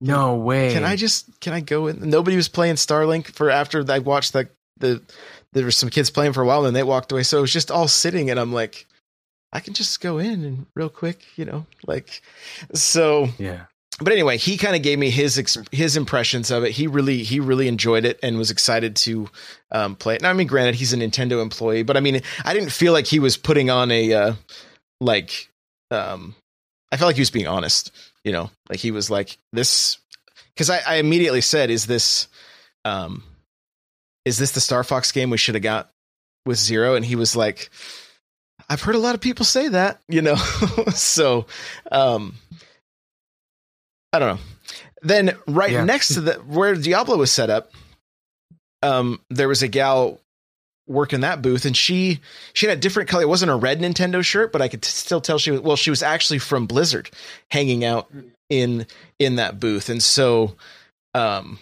No way. can I just can I go in? Nobody was playing Starlink for after I watched the the there were some kids playing for a while, and then they walked away. So it was just all sitting, and I'm like. I can just go in and real quick, you know, like so Yeah. but anyway, he kind of gave me his his impressions of it. He really he really enjoyed it and was excited to um, play it. Now, I mean, granted, he's a Nintendo employee, but I mean, I didn't feel like he was putting on a uh, like. Um, I felt like he was being honest. You know, like he was like this because I, I immediately said, "Is this, um, is this the Star Fox game we should have got with Zero?" And he was like, "I've heard a lot of people say that." You know, [LAUGHS] so. Um, I don't know. Then right Yeah. next to the where Diablo was set up, um, there was a gal working that booth, and she she had a different color. It wasn't a red Nintendo shirt, but I could still tell she was. Well, she was actually from Blizzard, hanging out in in that booth, and so, um,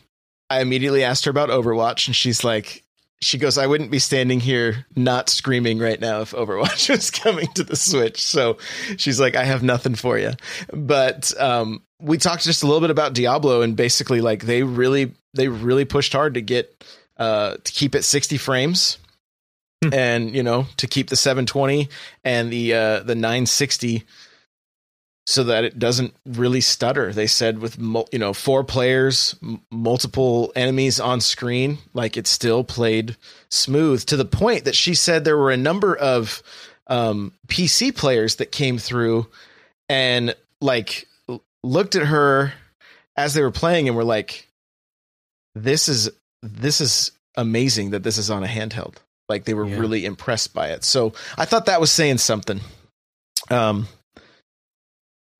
I immediately asked her about Overwatch, and she's like. She goes, I wouldn't be standing here not screaming right now if Overwatch [LAUGHS] was coming to the Switch. So she's like, I have nothing for you but um, we talked just a little bit about Diablo and basically like they really they really pushed hard to get uh, to keep it 60 frames and you know to keep the 720 and the uh, the 960 so that it doesn't really stutter. They said with you know four players, m- multiple enemies on screen, like it still played smooth to the point that she said there were a number of um, PC players that came through and like looked at her as they were playing and were like this is this is amazing that this is on a handheld like they were Yeah. really impressed by it so i thought that was saying something um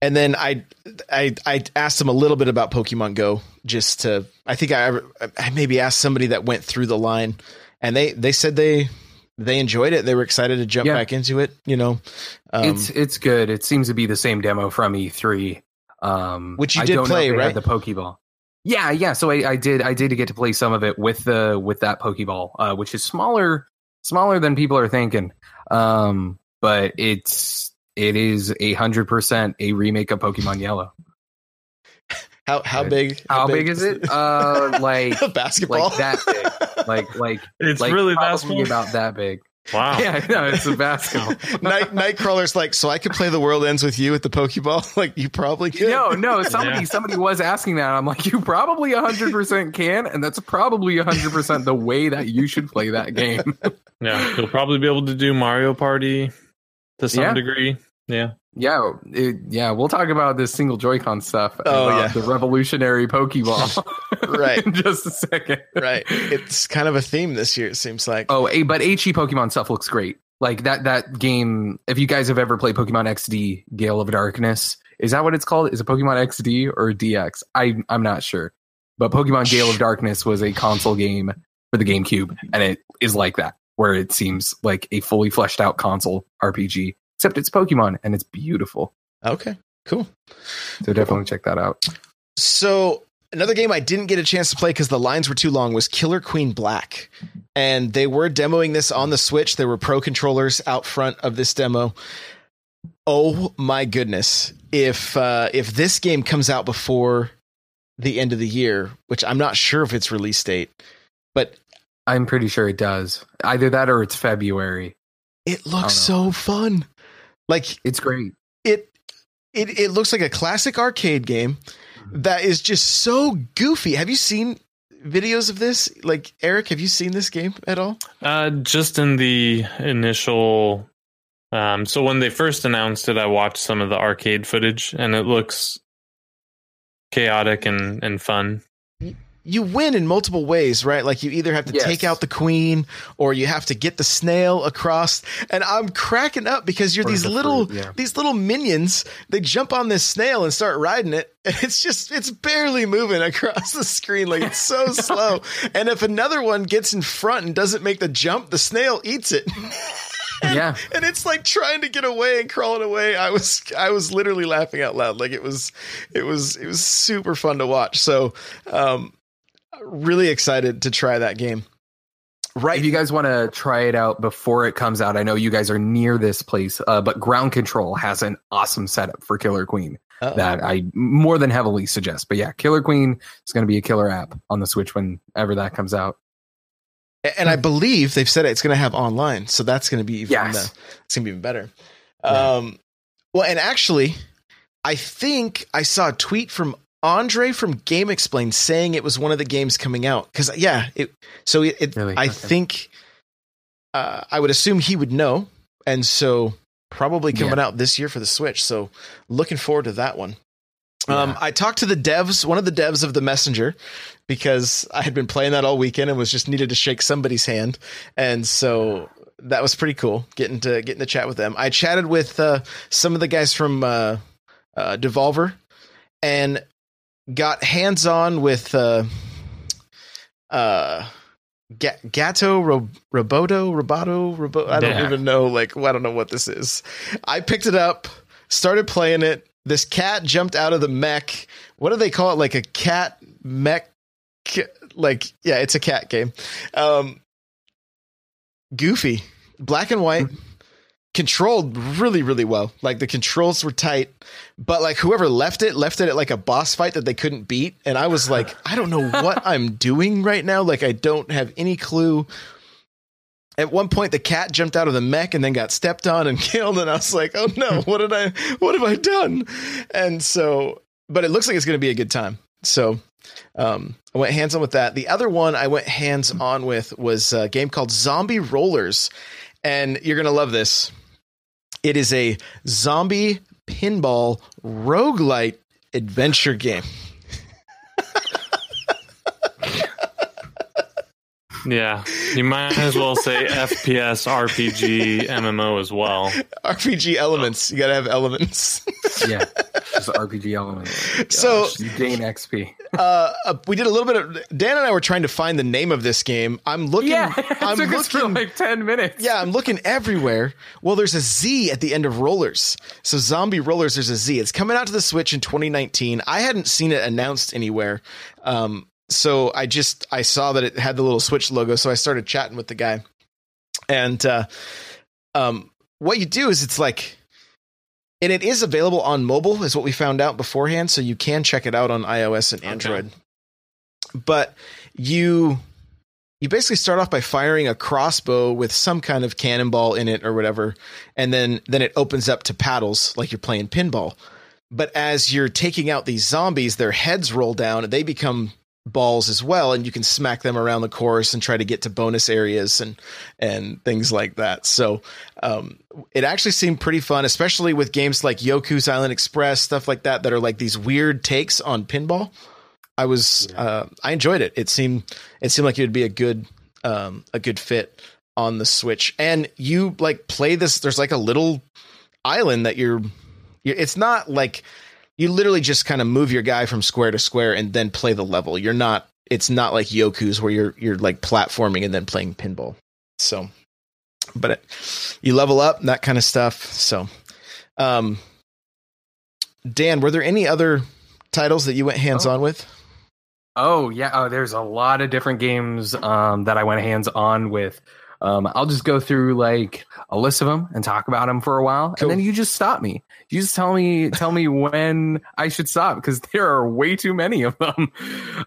and then I, I I asked them a little bit about Pokemon Go, just to. I think I I maybe asked somebody that went through the line, and they they said they they enjoyed it. They were excited to jump Yeah. back into it. You know, um, it's it's good. It seems to be the same demo from E3. Um, Which you I did play, if they had right? The Pokeball. Yeah, yeah. So I, I did I did get to play some of it with the with that Pokeball, uh, which is smaller smaller than people are thinking. Um, but it's it is a hundred percent a remake of Pokemon Yellow. how how big? How big is it? Uh, [LAUGHS] like basketball, like that big. like like [LAUGHS] It's like really basketball. about that big. wow. [LAUGHS] Yeah, I know it's a basketball. Night Nightcrawler's like, so I could play the world ends with you at the Pokeball. like you probably could. No, no. Somebody, Yeah. somebody was asking that. I'm like, you probably a 100 percent can, and that's probably a 100 percent the way that you should play that game. Yeah, you'll probably be able to do Mario Party to some Yeah. degree. Yeah. yeah, it, yeah. We'll talk about this single Joy-Con stuff. Oh, uh, yeah. the revolutionary Pokeball. [LAUGHS] Right. [LAUGHS] in just a second. right. It's kind of a theme this year. It seems like. Oh, but HE Pokemon stuff looks great. Like that that game. If you guys have ever played Pokemon XD Gale of Darkness, is that what it's called? Is it Pokemon XD or DX? I I'm not sure. But Pokemon Gale of [LAUGHS] Darkness was a console game for the GameCube, and it is like that, where it seems like a fully fleshed out console RPG, except it's Pokemon and it's beautiful. Okay. Cool. So definitely check that out. So another game I didn't get a chance to play because the lines were too long was Killer Queen Black, and they were demoing this on the Switch. There were pro controllers out front of this demo. Oh my goodness! If uh, if this game comes out before the end of the year, which I'm not sure if its release date, but I'm pretty sure it does. Either that or it's February. it looks so fun. Like It's great. it it it looks like a classic arcade game that is just so goofy. Have you seen videos of this? Like Eric, have you seen this game at all? Uh, just in the initial. Um, so when they first announced it, I watched some of the arcade footage, and it looks chaotic and and fun. You win in multiple ways, right? Like you either have to Yes. take out the queen or you have to get the snail across. And I'm cracking up because you're Or these the little fruit, yeah. these little minions. They jump on this snail and start riding it. And [LAUGHS] it's just it's barely moving across the screen. Like it's so [LAUGHS] slow. And if another one gets in front and doesn't make the jump, the snail eats it. [LAUGHS] yeah. and it's like trying to get away and crawling away. I was I was literally laughing out loud. Like it was it was it was super fun to watch. So um really excited to try that game. Right. If you guys want to try it out before it comes out, I know you guys are near this place, uh, but Ground Control has an awesome setup for Killer Queen Uh-oh. that I more than heavily suggest. But yeah, Killer Queen is going to be a killer app on the Switch whenever that comes out. and I believe they've said it's going to have online, so that's going to be even Yes. uh, it's going to be even better. Yeah. Um well, and actually I think I saw a tweet from Andre from GameXplain saying it was one of the games coming out cuz yeah, it so it, it Really? I Okay. think uh, I would assume he would know, and so probably coming out this year for the Switch. So looking forward to that one. Um, I talked to the devs, one of the devs of the Messenger, because I had been playing that all weekend and was just needed to shake somebody's hand, and so that was pretty cool getting to getting to chat with them. I chatted with uh, some of the guys from uh, uh, Devolver and got hands on with uh, uh, Ga- Gato Ro- Roboto Roboto Robo. I don't even know. Like I don't know what this is. I picked it up, started playing it. This cat jumped out of the mech. What do they call it? Like a cat mech. Like yeah, it's a cat game. Um, goofy, black and white, controlled really really well. Like the controls were tight, but like whoever left it left it at like a boss fight that they couldn't beat, and I was like, I don't know what [LAUGHS] I'm doing right now. Like I don't have any clue. At one point, the cat jumped out of the mech and then got stepped on and [LAUGHS] killed, and I was like, "Oh no, what did I? What have I done?" And so, but it looks like it's going to be a good time. So, um, I went hands on with that. The other one I went hands on with was a game called Zombie Rollerz, and you're going to love this. It is a zombie pinball roguelite adventure game. Yeah, you might as well say [LAUGHS] FPS, RPG, MMO as well. RPG elements. You got to have elements. Yeah, [LAUGHS] just RPG elements. So- you gain XP. uh, uh, we did a little bit of Dan and I were trying to find the name of this game. I'm looking. Yeah, [LAUGHS] it I'm took us for like ten minutes. yeah, I'm looking everywhere. Well, there's a Z at the end of Rollers. So Zombie Rollerz, there's a Z. It's coming out to the Switch in 2019. I hadn't seen it announced anywhere. Um, so I just I saw that it had the little Switch logo, so I started chatting with the guy. And uh, um, what you do is it's like, and it is available on mobile, is what we found out beforehand. So you can check it out on iOS and Okay. Android. But you you basically start off by firing a crossbow with some kind of cannonball in it or whatever, and then then it opens up to paddles like you're playing pinball. But as you're taking out these zombies, their heads roll down and they become balls as well, and you can smack them around the course and try to get to bonus areas and and things like that. So um, it actually seemed pretty fun, especially with games like Yoku's Island Express, stuff like that, that are like these weird takes on pinball. I was uh, I enjoyed it. It seemed it seemed like it would be a good um, a good fit on the Switch. And you like play this. There's like a little island that you're. you're it's not like you literally just kind of move your guy from square to square and then play the level. You're not. It's not like Yoku's where you're you're like platforming and then playing pinball. So, but it, you level up that kind of stuff. So, um, Dan, were there any other titles that you went hands on with? Oh yeah, oh, there's a lot of different games um, that I went hands on with. Um, I'll just go through like a list of them and talk about them for a while, Cool. and then you just stop me. You just tell me tell me when I should stop because [LAUGHS] there are way too many of them.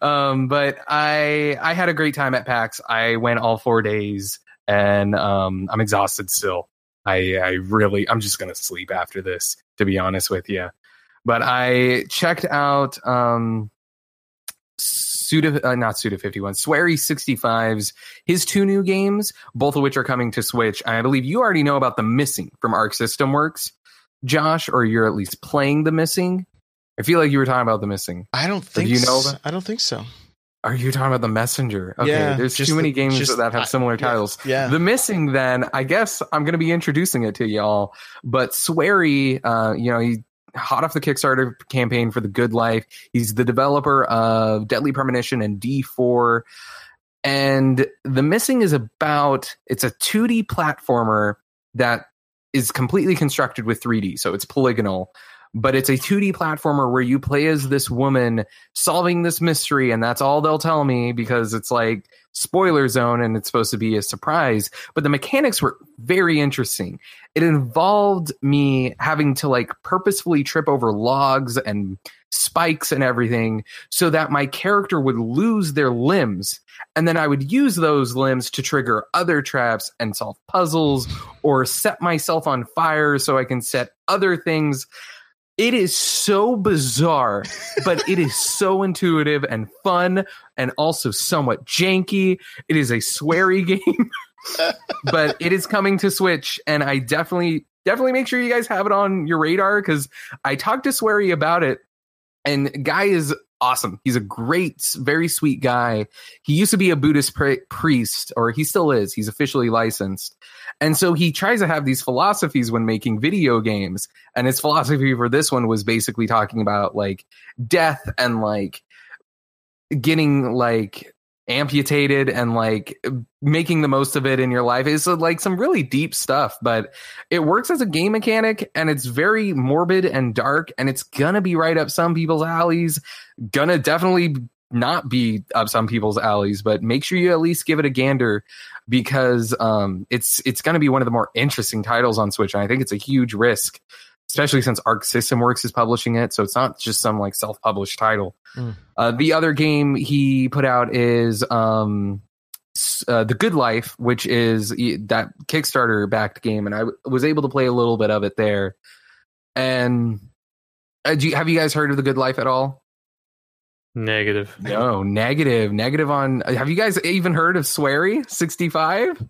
Um, but I I had a great time at PAX. I went all four days, and um, I'm exhausted still. I I really I'm just gonna sleep after this, to be honest with you. But I checked out um, Suda, uh, not Suda 51, Swery 65's, his two new games, both of which are coming to Switch. I believe you already know about The Missing from Arc System Works, Josh, or you're at least playing The Missing. I feel like you were talking about the missing. I don't think. do you know that? I don't think so. Are you talking about the messenger? Okay, Yeah, there's too many the- games just- that have I- similar yeah, titles. Yeah. The missing, then I guess I'm going to be introducing it to y'all. But Swery, uh, you know, he hot off the Kickstarter campaign for the Good Life. He's the developer of Deadly Premonition and D4. And the missing is about it's a 2D platformer that is completely constructed with 3D, so it's polygonal. But it's a 2D platformer where you play as this woman solving this mystery, and that's all they'll tell me because it's like spoiler zone and it's supposed to be a surprise. But the mechanics were very interesting. It involved me having to like purposefully trip over logs and spikes and everything so that my character would lose their limbs. And then I would use those limbs to trigger other traps and solve puzzles or set myself on fire so I can set other things. It is so bizarre, [LAUGHS] but it is so intuitive and fun and also somewhat janky. It is a Swery [LAUGHS] game, [LAUGHS] but it is coming to Switch, and I definitely definitely make sure you guys have it on your radar because I talked to Swery about it, and guy is awesome. He's a great, very sweet guy. He used to be a Buddhist pri- priest, or he still is. He's officially licensed. And so he tries to have these philosophies when making video games. And his philosophy for this one was basically talking about like death and like getting like amputated and like making the most of it in your life. Is like some really deep stuff but it works as a game mechanic and it's very morbid and dark and it's gonna be right up some people's alleys. Gonna definitely not be up some people's alleys but make sure you at least give it a gander because um it's it's gonna be one of the more interesting titles on switch and i think it's a huge risk especially since arc system works is publishing it so it's not just some like self-published title Mm. uh, the other game he put out is um uh, the good life which is that kickstarter backed game and i w- was able to play a little bit of it there and uh, do you, have you guys heard of the good life at all Negative. no negative. negative negative on have you guys even heard of swery 65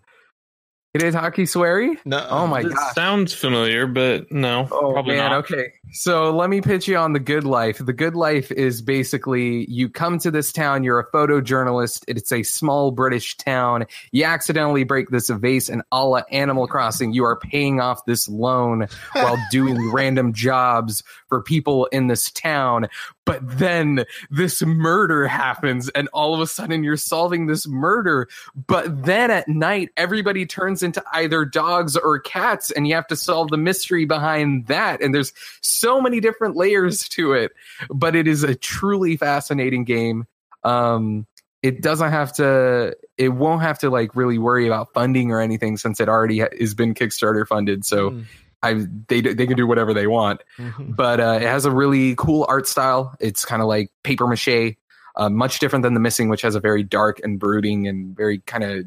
hidetaki swery No. oh my god. sounds familiar, but no, Oh probably man, not. okay. So let me pitch you on the good life. The good life is basically you come to this town, you're a photojournalist, it's a small British town. You accidentally break this vase and a la Animal Crossing, you are paying off this loan while [LAUGHS] doing random jobs for people in this town. But then this murder happens, and all of a sudden you're solving this murder. But then at night, everybody turns into either dogs or cats, and you have to solve the mystery behind that. And there's so many different layers to it, but it is a truly fascinating game. Um, it doesn't have to, it won't have to like really worry about funding or anything since it already ha- has been Kickstarter funded. So Mm. I they they can do whatever they want Mhm. but uh, it has a really cool art style. It's kind of like paper mache, uh, much different than The Missing, which has a very dark and brooding and very kind of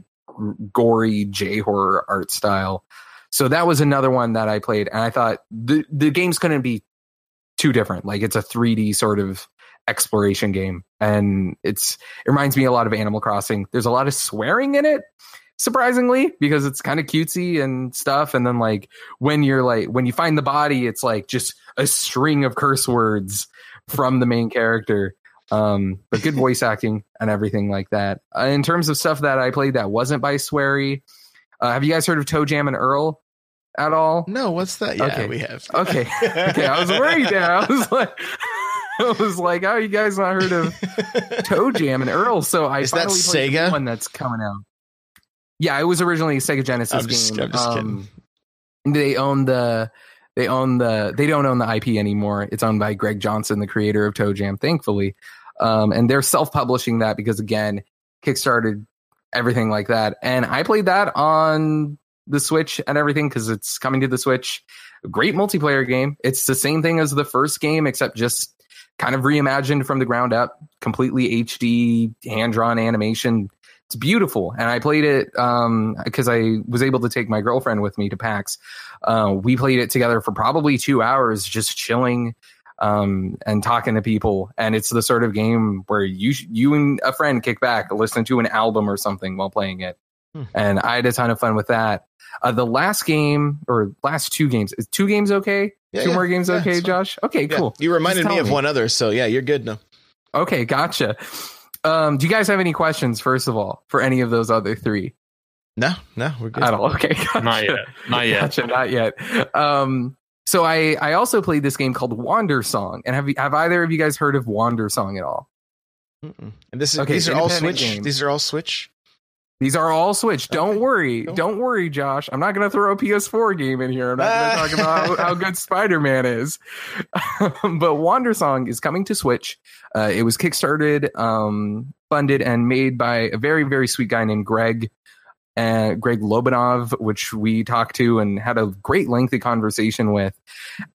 gory J horror art style. So that was another one that I played, and I thought the the game's to be too different. Like it's a 3D sort of exploration game, and it's it reminds me a lot of Animal Crossing. There's a lot of swearing in it. Surprisingly, because it's kind of cutesy and stuff, and then like when you're like when you find the body it's like just a string of curse words from the main character um but good [LAUGHS] voice acting and everything like that uh, in terms of stuff that i played that wasn't by swery uh, have you guys heard of ToeJam and earl at all No, what's that? Yeah, Okay. we have. okay [LAUGHS] okay i was worried there i was like [LAUGHS] i was like oh you guys not heard of ToeJam and earl so i Is that finally played the Sega? one that's coming out yeah it was originally a sega genesis I'm just- game I'm just um, they own the they own the they don't own the IP anymore. It's owned by Greg Johnson, the creator of ToeJam, thankfully. Um, and they're self-publishing that because again, Kickstarted everything like that. And I played that on the Switch and everything because it's coming to the Switch. Great multiplayer game. It's the same thing as the first game, except just kind of reimagined from the ground up, completely HD, hand-drawn animation. It's beautiful. And I played it um because I was able to take my girlfriend with me to PAX. Uh, we played it together for probably two hours, just chilling um, and talking to people. And it's the sort of game where you you and a friend kick back, listen to an album or something while playing it. Hmm. And I had a ton of fun with that. Uh, the last game or last two games is two games okay? Yeah, Two yeah. more games, Yeah, okay. Josh? Okay, Yeah. cool. You reminded me tell of one other, so yeah, you're good now. Okay, gotcha. Um, do you guys have any questions, first of all, for any of those other three No, no, we're good. at all? Okay, gotcha. Not yet. Not yet. Gotcha, not yet. Um, so I I also played this game called Wandersong, and have you, have either of you guys heard of Wandersong at all? Mm-mm. And this is Okay, these are all Switch. game. These are all Switch. These are all Switch. Don't Okay, worry. cool. Don't worry, Josh. I'm not going to throw a PS4 game in here. I'm not going [LAUGHS] to talk about how, how good Spider Man is. [LAUGHS] but Wandersong is coming to Switch. Uh, it was kickstarted, um, funded, and made by a very, very sweet guy named Greg. Uh, Greg Lobanov, which we talked to and had a great lengthy conversation with.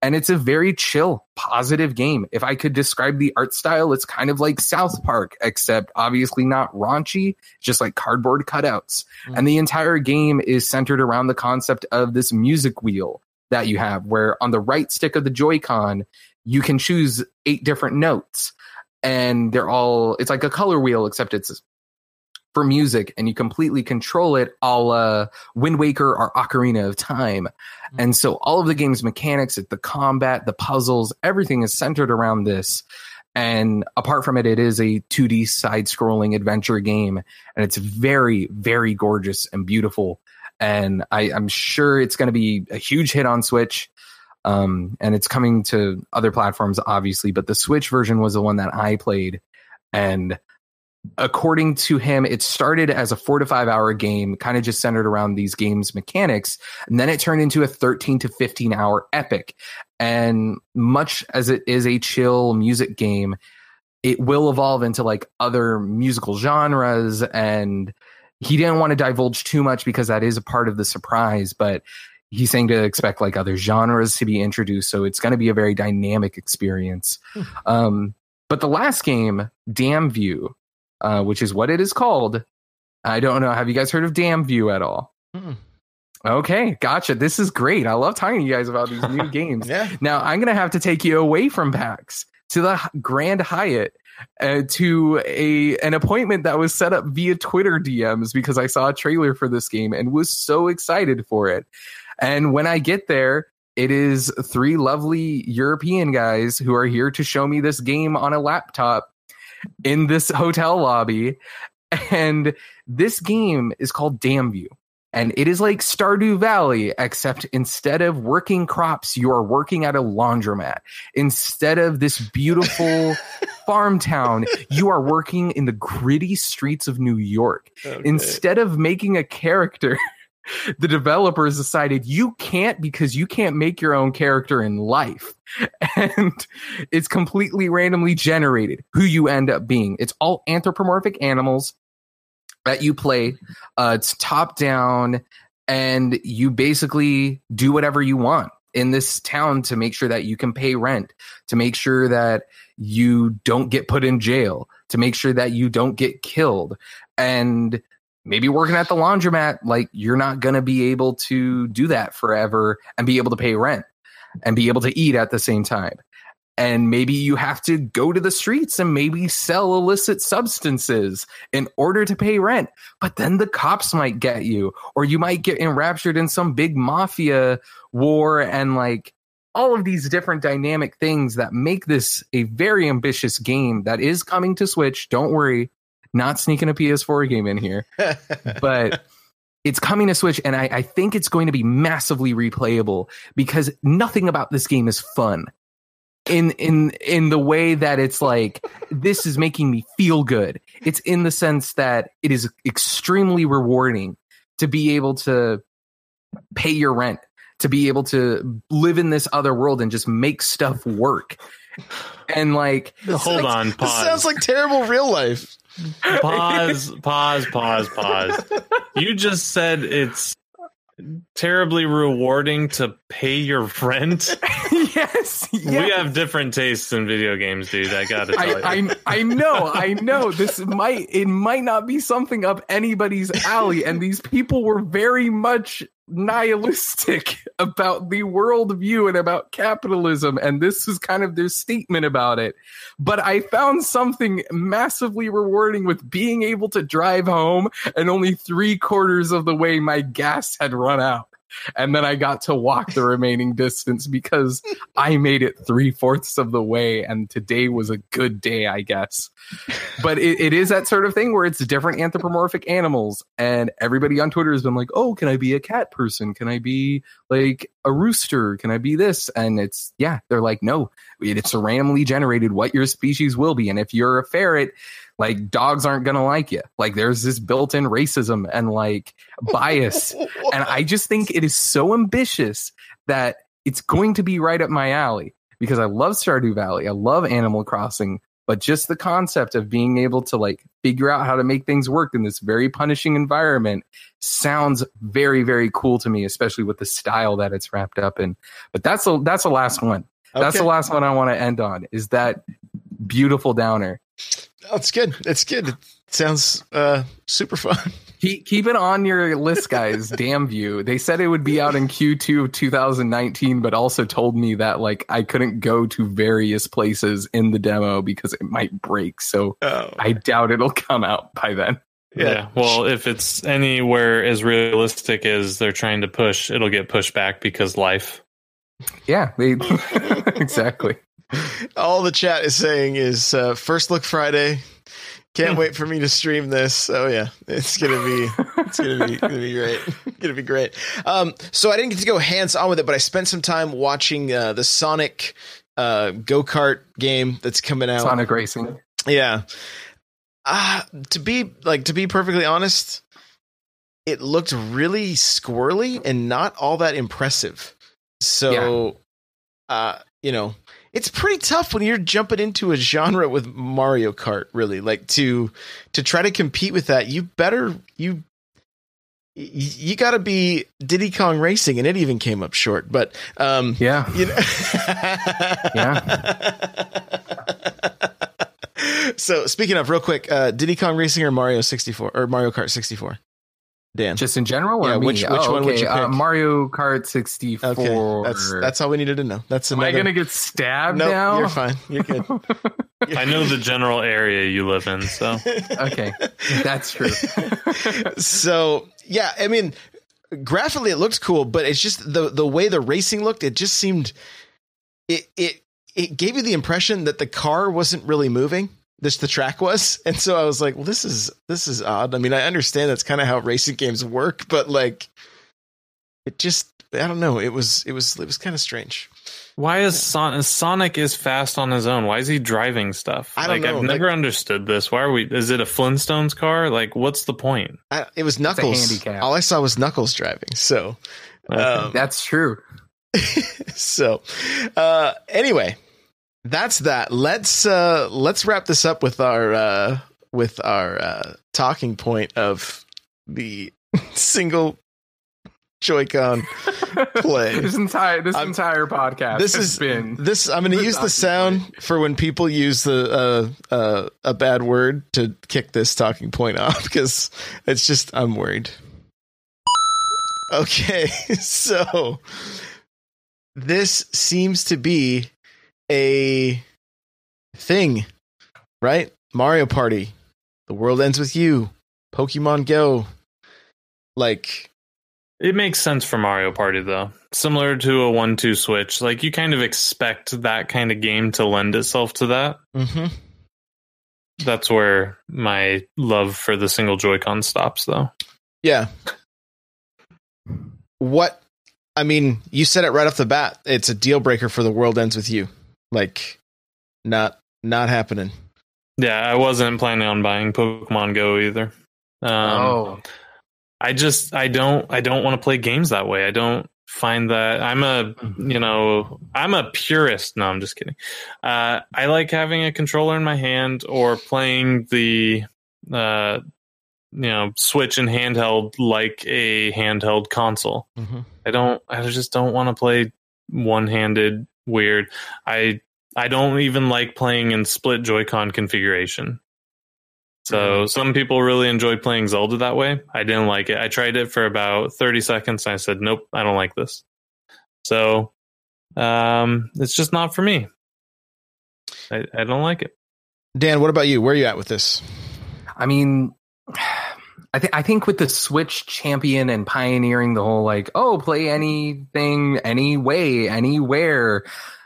And it's a very chill, positive game. If I could describe the art style, it's kind of like South Park, except obviously not raunchy, just like cardboard cutouts. Mm. And the entire game is centered around the concept of this music wheel that you have, where on the right stick of the Joy-Con, you can choose eight different notes. And they're all, it's like a color wheel, except it's for music and you completely control it a la Wind Waker or Ocarina of Time. And so all of the game's mechanics, the combat, the puzzles, everything is centered around this. And apart from it, it is a 2D side scrolling adventure game. And it's very, very gorgeous and beautiful. And I, I'm sure it's going to be a huge hit on Switch. Um, and it's coming to other platforms, obviously, but the Switch version was the one that I played. And according to him, it started as a four to five hour game, kind of just centered around these games mechanics. And then it turned into a 13 to 15 hour epic. And much as it is a chill music game, it will evolve into like other musical genres. And he didn't want to divulge too much because that is a part of the surprise, but he's saying to expect like other genres to be introduced. So it's going to be a very dynamic experience. Um, but the last game, Damn View, uh, which is what it is called. I don't know. Have you guys heard of Damn View at all? Mm-mm. Okay, gotcha. This is great. I love talking to you guys about these new [LAUGHS] games. Yeah. Now I'm gonna have to take you away from PAX to the Grand Hyatt uh, to a an appointment that was set up via Twitter DMs because I saw a trailer for this game and was so excited for it. And when I get there, it is three lovely European guys who are here to show me this game on a laptop in this hotel lobby. And this game is called Damn View. And it is like Stardew Valley, except instead of working crops, you are working at a laundromat. Instead of this beautiful [LAUGHS] farm town, you are working in the gritty streets of New York. Instead of making a character, [LAUGHS] [LAUGHS] the developers decided you can't because you can't make your own character in life. [LAUGHS] And it's completely randomly generated who you end up being. It's all anthropomorphic animals that you play. Uh, it's top down, and you basically do whatever you want in this town to make sure that you can pay rent, to make sure that you don't get put in jail, to make sure that you don't get killed. And maybe working at the laundromat, like you're not going to be able to do that forever and be able to pay rent and be able to eat at the same time. And maybe you have to go to the streets and maybe sell illicit substances in order to pay rent. But then the cops might get you, or you might get enraptured in some big mafia war and like all of these different dynamic things that make this a very ambitious game that is coming to Switch. Don't worry, not sneaking a PS4 game in here, [LAUGHS] but it's coming to Switch, and I, I think it's going to be massively replayable because nothing about this game is fun. In in in the way that it's like this is making me feel good. It's in the sense that it is extremely rewarding to be able to pay your rent, to be able to live in this other world and just make stuff work. And like [LAUGHS] Hold on, This pause. sounds like terrible real life. pause, pause, pause, pause. You just said it's terribly rewarding to pay your rent. [LAUGHS] yes, We have different tastes in video games, dude. I gotta tell you. I, I I know, [LAUGHS] I know. This might it might not be something up anybody's alley, and these people were very much nihilistic [LAUGHS] about the worldview and about capitalism, and this is kind of their statement about it. But I found something massively rewarding with being able to drive home, and only three quarters of the way my gas had run out. And then I got to walk the remaining distance because I made it three fourths of the way, and today was a good day, I guess. But it, it is that sort of thing where it's different anthropomorphic animals, and everybody on Twitter has been like, "Oh, can I be a cat person? Can I be like a rooster? Can I be this?" And it's yeah, they're like, "No, it's randomly generated what your species will be, and if you're a ferret." Like dogs aren't gonna like you like there's this built-in racism and like bias. [LAUGHS] And i just think it is so ambitious that it's going to be right up my alley because i love stardew valley. I love animal crossing but just the concept of being able to like figure out how to make things work in this very punishing environment sounds very very cool to me especially with the style that it's wrapped up in. But that's the that's the last one. That's the last one i want to end on is that beautiful downer Oh, it's good. It's good. It sounds uh, super fun. [LAUGHS] Keep, keep it on your list, guys. [LAUGHS] Damn view. They said it would be out in Q2 of 2019, but also told me that like I couldn't go to various places in the demo because it might break. So Oh, I doubt it'll come out by then. Yeah. Yeah. Well, if it's anywhere as realistic as they're trying to push, it'll get pushed back because life. Yeah, they [LAUGHS] [LAUGHS] exactly. all the chat is saying is uh, first look Friday. Can't [LAUGHS] wait for me to stream this. Oh yeah, it's gonna be it's gonna be gonna be great. gonna be great. Um, so I didn't get to go hands on with it, but I spent some time watching uh, the Sonic uh, go kart game that's coming out. Sonic Racing. Yeah. Uh, to be like to be perfectly honest, it looked really squirrely and not all that impressive. So uh, you know, it's pretty tough when you're jumping into a genre with Mario Kart, really. Like to to try to compete with that, you better you you got to be Diddy Kong Racing, and it even came up short. But um, Yeah. you know, [LAUGHS] so speaking of, real quick, uh, Diddy Kong Racing or Mario sixty four or Mario Kart sixty four? Dan. Just in general, or Yeah, me? which- which oh, one would okay. you Uh. Mario Kart 64. okay, that's that's all we needed to know. That's Am another. I gonna get stabbed no, now? you're fine. You're good. [LAUGHS] I know the general area you live in, so [LAUGHS] Okay, that's true. [LAUGHS] so yeah, I mean, graphically it looks cool, but it's just the the way the racing looked. It just seemed it it it gave you the impression that the car wasn't really moving. This the track was, [LAUGHS] and so I was like, well, this is this is odd. I mean, I understand that's kind of how racing games work, but like, it just I don't know. It was it was it was kind of strange. why is Son- Sonic is fast on his own? Why is he driving stuff? I don't like know, I've never understood this. Why are we? Is it a Flintstones car? Like, what's the point? I, it was Knuckles. handicap. All I saw was Knuckles driving. So, um, That's true. [LAUGHS] so uh anyway that's that. Let's uh let's wrap this up with our uh with our uh talking point of the [LAUGHS] single joy-con [LAUGHS] play. This entire this I'm- entire podcast this has is been this i'm gonna the [LAUGHS] use the sound for when people use the uh uh a bad word to kick this talking point off because it's just i'm worried. Okay so this seems to be a thing right mario party the world ends with you pokemon go like It makes sense for Mario Party though. Similar to a 1-2-Switch, like you kind of expect that kind of game to lend itself to that. mhm. That's where my love for the single Joy-Con stops, though. Yeah. What I mean, you said it right off the bat. It's a deal breaker for the world ends with you. Like not not happening. Yeah, I wasn't planning on buying Pokemon Go either. Um, oh I just I don't I don't want to play games that way. I don't find that I'm a you know I'm a purist. No, I'm just kidding. Uh, I like having a controller in my hand or playing the uh, you know Switch and handheld like a handheld console. I don't I just don't want to play one handed weird. I I don't even like playing in split Joy-Con configuration. So some people really enjoy playing Zelda that way. I didn't like it. I tried it for about 30 seconds and I said, "Nope, I don't like this." So um it's just not for me. I, I don't like it. Dan, what about you? Where are you at with this? I mean, I think I think with the Switch champion and pioneering the whole like, oh, play anything, any way, anywhere.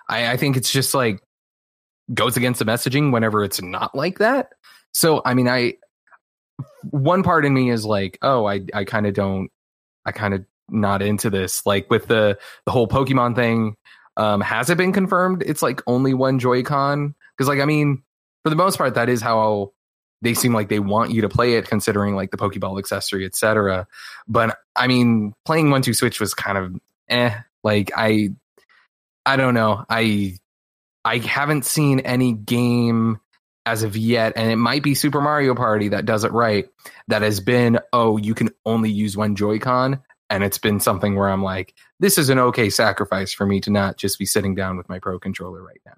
I, I think it's just like goes against the messaging whenever it's not like that. So I mean, I one part in me is like, oh, I I kind of don't, I kind of not into this. Like with the the whole Pokemon thing, um, has it been confirmed? It's like only one Joy-Con because, like, I mean, for the most part, that is how they seem like they want you to play it, considering like the Pokeball accessory, etc. But I mean, playing 1-2-Switch was kind of eh. Like I, I don't know. I I haven't seen any game as of yet, and it might be Super Mario Party that does it right. That has been oh, you can only use one Joy-Con, and it's been something where I'm like, this is an okay sacrifice for me to not just be sitting down with my Pro controller right now.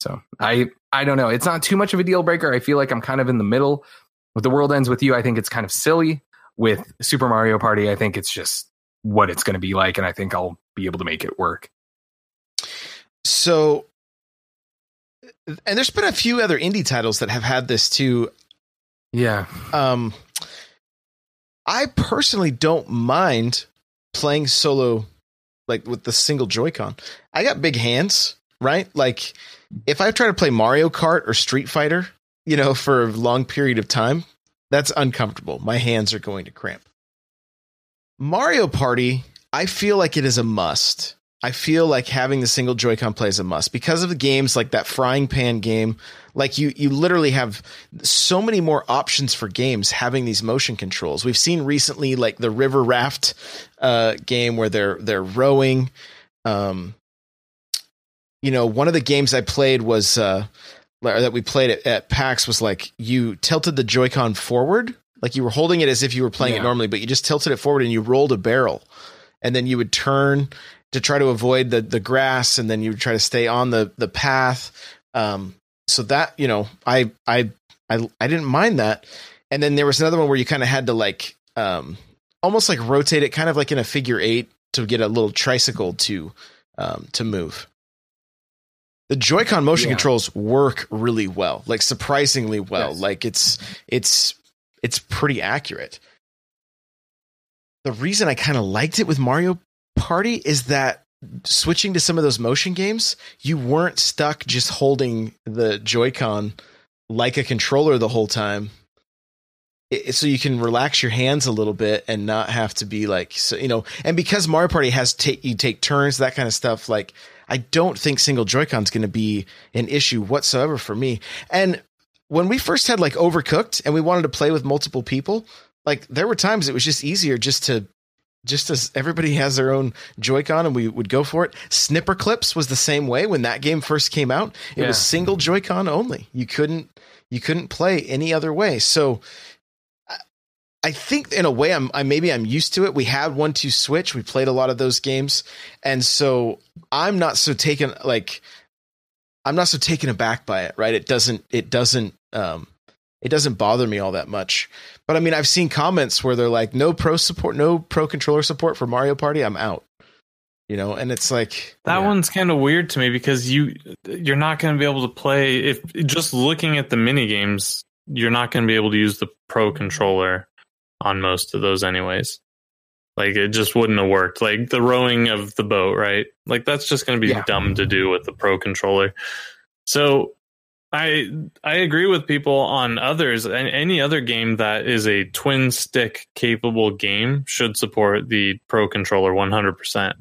So I I don't know. It's not too much of a deal breaker. I feel like I'm kind of in the middle. With the world ends with you, I think it's kind of silly. With Super Mario Party, I think it's just what it's going to be like, and I think I'll be able to make it work. So, and there's been a few other indie titles that have had this too. Yeah. Um, I personally don't mind playing solo, like with the single Joy-Con. I got big hands, right? Like if I try to play Mario Kart or Street Fighter, you know, for a long period of time, that's uncomfortable. My hands are going to cramp. Mario Party, I feel like it is a must. I feel like having the single Joy-Con play is a must because of the games like that frying pan game. Like you, you literally have so many more options for games having these motion controls. We've seen recently like the river raft uh, game where they're they're rowing. Um, you know, one of the games I played was uh, that we played at, at PAX was like you tilted the Joy-Con forward, like you were holding it as if you were playing yeah. it normally, but you just tilted it forward and you rolled a barrel, and then you would turn to try to avoid the the grass, and then you would try to stay on the the path. Um, so that you know, I I I I didn't mind that. And then there was another one where you kind of had to like um, almost like rotate it, kind of like in a figure eight, to get a little tricycle to um, to move. The Joy-Con motion yeah. controls work really well, like surprisingly well. Yes. Like it's it's it's pretty accurate. The reason I kind of liked it with Mario Party is that switching to some of those motion games, you weren't stuck just holding the Joy-Con like a controller the whole time. It, so you can relax your hands a little bit and not have to be like so you know and because mario party has take you take turns that kind of stuff like i don't think single joy-con is going to be an issue whatsoever for me and when we first had like overcooked and we wanted to play with multiple people like there were times it was just easier just to just as everybody has their own Joy-Con and we would go for it. Snipperclips was the same way when that game first came out. It yeah. was single Joy-Con only. You couldn't you couldn't play any other way. So I think in a way I'm I maybe I'm used to it. We had 1-2-Switch. We played a lot of those games. And so I'm not so taken like I'm not so taken aback by it, right? It doesn't it doesn't um it doesn't bother me all that much. But I mean, I've seen comments where they're like, "No pro support, no pro controller support for Mario Party. I'm out." You know, and it's like that yeah. one's kind of weird to me because you you're not going to be able to play if just looking at the mini games, you're not going to be able to use the pro controller on most of those, anyways. Like it just wouldn't have worked. Like the rowing of the boat, right? Like that's just going to be yeah. dumb to do with the pro controller. So I I agree with people on others. and Any other game that is a twin stick capable game should support the Pro controller 100%.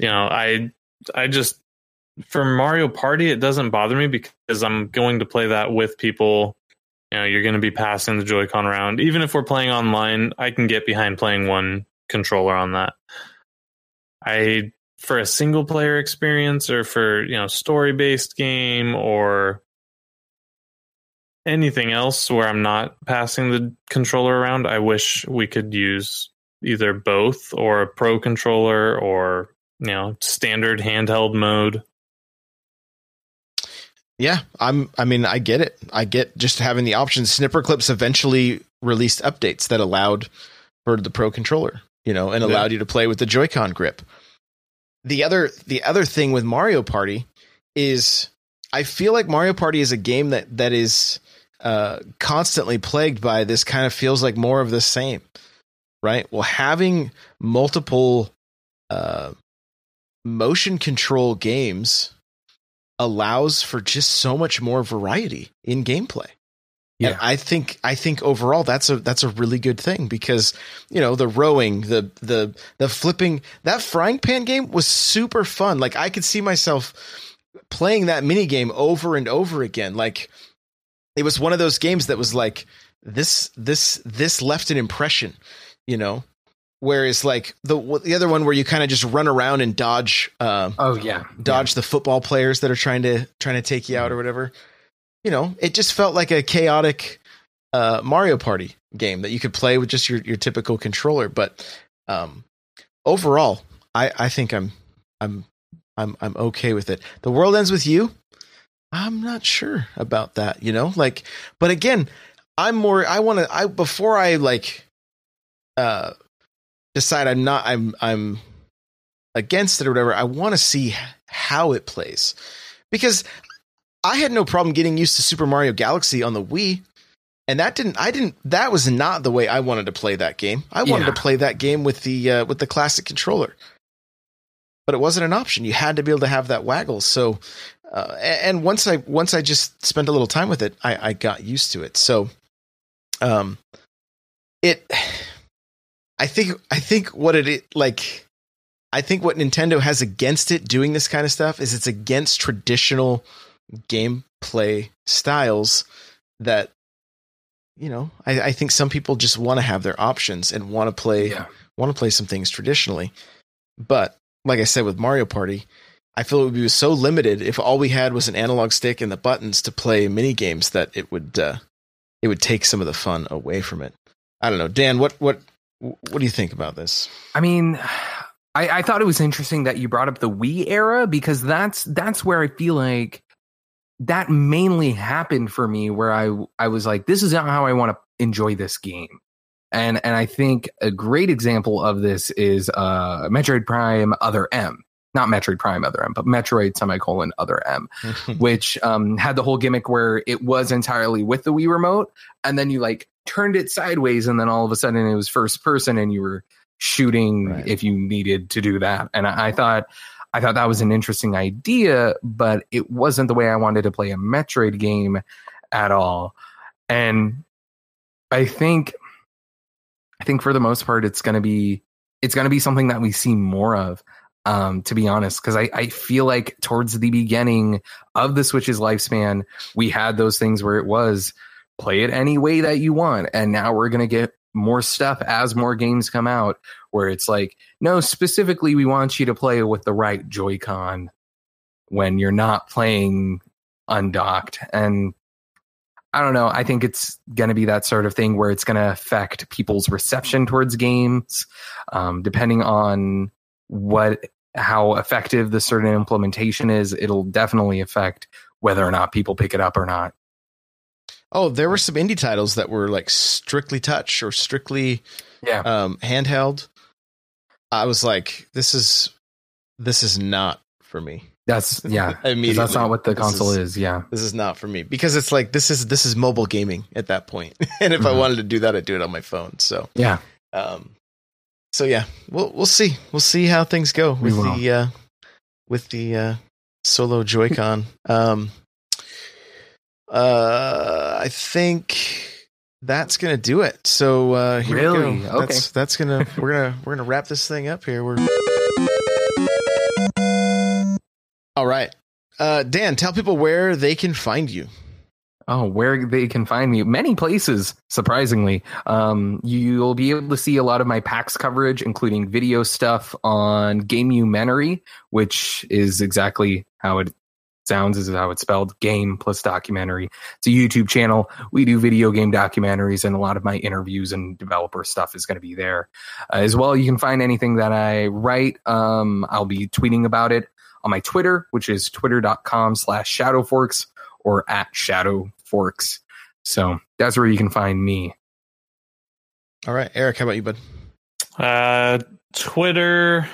You know, I I just for Mario Party it doesn't bother me because I'm going to play that with people. You know, you're going to be passing the Joy-Con around. Even if we're playing online, I can get behind playing one controller on that. I for a single player experience or for you know story based game or anything else where I'm not passing the controller around, I wish we could use either both or a pro controller or you know standard handheld mode. Yeah, I'm I mean I get it. I get just having the option. Snipper Clips eventually released updates that allowed for the pro controller, you know, and allowed yeah. you to play with the Joy-Con grip the other the other thing with Mario Party is I feel like Mario Party is a game that that is uh, constantly plagued by this kind of feels like more of the same, right? Well, having multiple uh, motion control games allows for just so much more variety in gameplay. Yeah. And I think I think overall that's a that's a really good thing because you know the rowing the the the flipping that frying pan game was super fun like I could see myself playing that mini game over and over again like it was one of those games that was like this this this left an impression you know Whereas like the the other one where you kind of just run around and dodge. Uh, oh yeah, dodge yeah. the football players that are trying to trying to take you out or whatever. You know, it just felt like a chaotic uh, Mario Party game that you could play with just your your typical controller. But um, overall, I I think I'm I'm I'm I'm okay with it. The world ends with you. I'm not sure about that. You know, like, but again, I'm more. I want to. I before I like. Uh, decide I'm not I'm I'm against it or whatever, I want to see how it plays. Because I had no problem getting used to Super Mario Galaxy on the Wii. And that didn't I didn't that was not the way I wanted to play that game. I wanted yeah. to play that game with the uh, with the classic controller. But it wasn't an option. You had to be able to have that waggle. So uh, and once I once I just spent a little time with it, I, I got used to it. So um it I think I think what it like I think what Nintendo has against it doing this kind of stuff is it's against traditional gameplay styles that you know I, I think some people just want to have their options and want to play yeah. want to play some things traditionally. But like I said with Mario Party, I feel it would be so limited if all we had was an analog stick and the buttons to play mini games that it would uh, it would take some of the fun away from it. I don't know, Dan. What what what do you think about this? I mean, I, I thought it was interesting that you brought up the Wii era because that's that's where I feel like that mainly happened for me where I I was like, this is not how I want to enjoy this game. And and I think a great example of this is uh Metroid Prime Other M. Not Metroid Prime Other M, but Metroid semicolon Other M, [LAUGHS] which um had the whole gimmick where it was entirely with the Wii remote, and then you like turned it sideways and then all of a sudden it was first person and you were shooting right. if you needed to do that. And I, I, thought I thought that was an interesting idea, but it wasn't the way I wanted to play a Metroid game at all. And I think I think for the most part it's gonna be it's gonna be something that we see more of. Um, to be honest, because I, I feel like towards the beginning of the Switch's lifespan, we had those things where it was play it any way that you want. And now we're going to get more stuff as more games come out where it's like, no, specifically, we want you to play with the right Joy-Con when you're not playing undocked. And I don't know. I think it's going to be that sort of thing where it's going to affect people's reception towards games, um, depending on what how effective the certain implementation is. It'll definitely affect whether or not people pick it up or not. Oh, there were some indie titles that were like strictly touch or strictly yeah um, handheld. I was like, this is this is not for me. That's [LAUGHS] yeah. Immediately, that's not what the console is, is, Yeah, this is not for me because it's like this is this is mobile gaming at that point. [LAUGHS] and if mm-hmm. I wanted to do that, I'd do it on my phone. So yeah. Um. So yeah, we'll we'll see. We'll see how things go with the uh, with the uh, solo Joy-Con. um. Uh, I think that's gonna do it. So uh, here really? we go. Okay. That's that's gonna we're gonna we're gonna wrap this thing up here. We're all right. Uh, Dan, tell people where they can find you. Oh, where they can find me? Many places, surprisingly. Um, you'll be able to see a lot of my PAX coverage, including video stuff on Gamemumentary, which is exactly how it sounds is how it's spelled game plus documentary it's a youtube channel we do video game documentaries and a lot of my interviews and developer stuff is going to be there uh, as well you can find anything that i write um, i'll be tweeting about it on my twitter which is twitter.com slash shadowforks or at shadowforks so that's where you can find me all right eric how about you bud uh twitter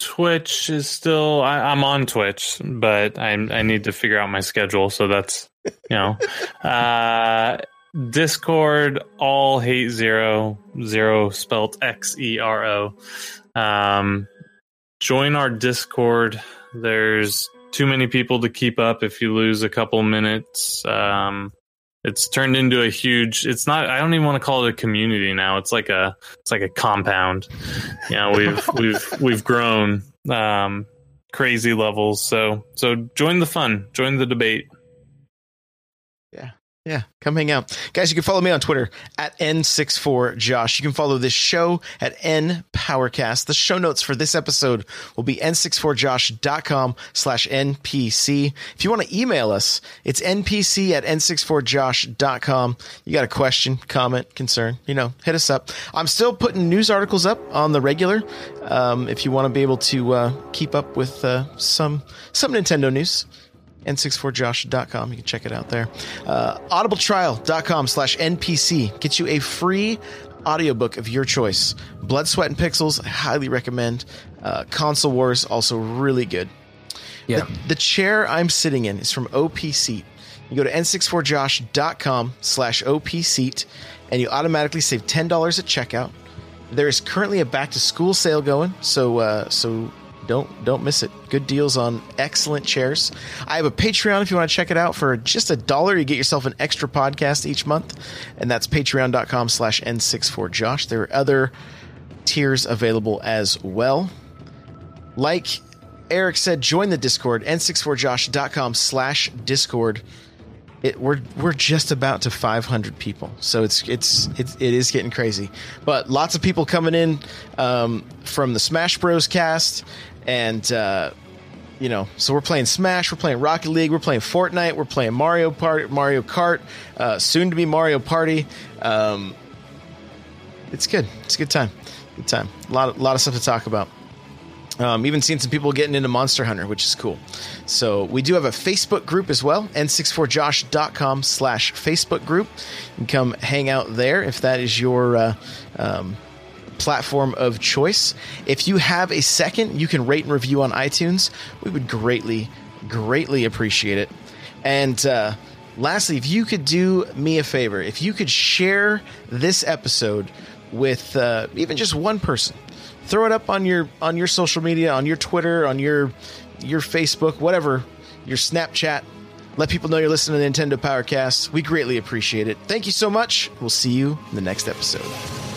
Twitch is still I, am on Twitch, but I I need to figure out my schedule. So that's you know, [LAUGHS] uh, Discord, all hate zero, zero spelt X E R O. Um, join our Discord. There's too many people to keep up if you lose a couple minutes. Um, it's turned into a huge it's not i don't even want to call it a community now. It's like a it's like a compound. You know we've [LAUGHS] we've we've grown um crazy levels. So so join the fun. Join the debate Yeah, come hang out. Guys, you can follow me on Twitter at N64Josh. You can follow this show at N Powercast. The show notes for this episode will be N64Josh.com slash NPC. If you want to email us, it's NPC at N64Josh.com. You got a question, comment, concern, you know, hit us up. I'm still putting news articles up on the regular. Um, if you want to be able to uh, keep up with uh, some some Nintendo news n64josh.com. You can check it out there. Uh, audibletrial.com slash NPC gets you a free audiobook of your choice. Blood, Sweat, and Pixels, I highly recommend. Uh, Console Wars, also really good. Yeah. The, the chair I'm sitting in is from OP Seat. You go to n64josh.com slash OP Seat and you automatically save $10 at checkout. There is currently a back to school sale going, so uh, so don't don't miss it. Good deals on excellent chairs. I have a Patreon if you want to check it out for just a dollar. You get yourself an extra podcast each month, and that's patreon.com slash n64josh. There are other tiers available as well. Like Eric said, join the Discord, n64josh.com slash Discord. It, we're we're just about to 500 people, so it's it's it's it is getting crazy. But lots of people coming in um, from the Smash Bros. cast, and uh, you know, so we're playing Smash, we're playing Rocket League, we're playing Fortnite, we're playing Mario Party, Mario Kart, uh, soon to be Mario Party. Um, it's good. It's a good time. Good time. A lot of, lot of stuff to talk about. Um, even seen some people getting into Monster Hunter, which is cool. So we do have a Facebook group as well, n64josh.com slash Facebook group. You can come hang out there if that is your uh, um, platform of choice. If you have a second, you can rate and review on iTunes. We would greatly, greatly appreciate it. And uh, lastly, if you could do me a favor, if you could share this episode with uh, even just one person, throw it up on your on your social media, on your Twitter, on your your Facebook, whatever, your Snapchat. Let people know you're listening to Nintendo Powercast. We greatly appreciate it. Thank you so much. We'll see you in the next episode.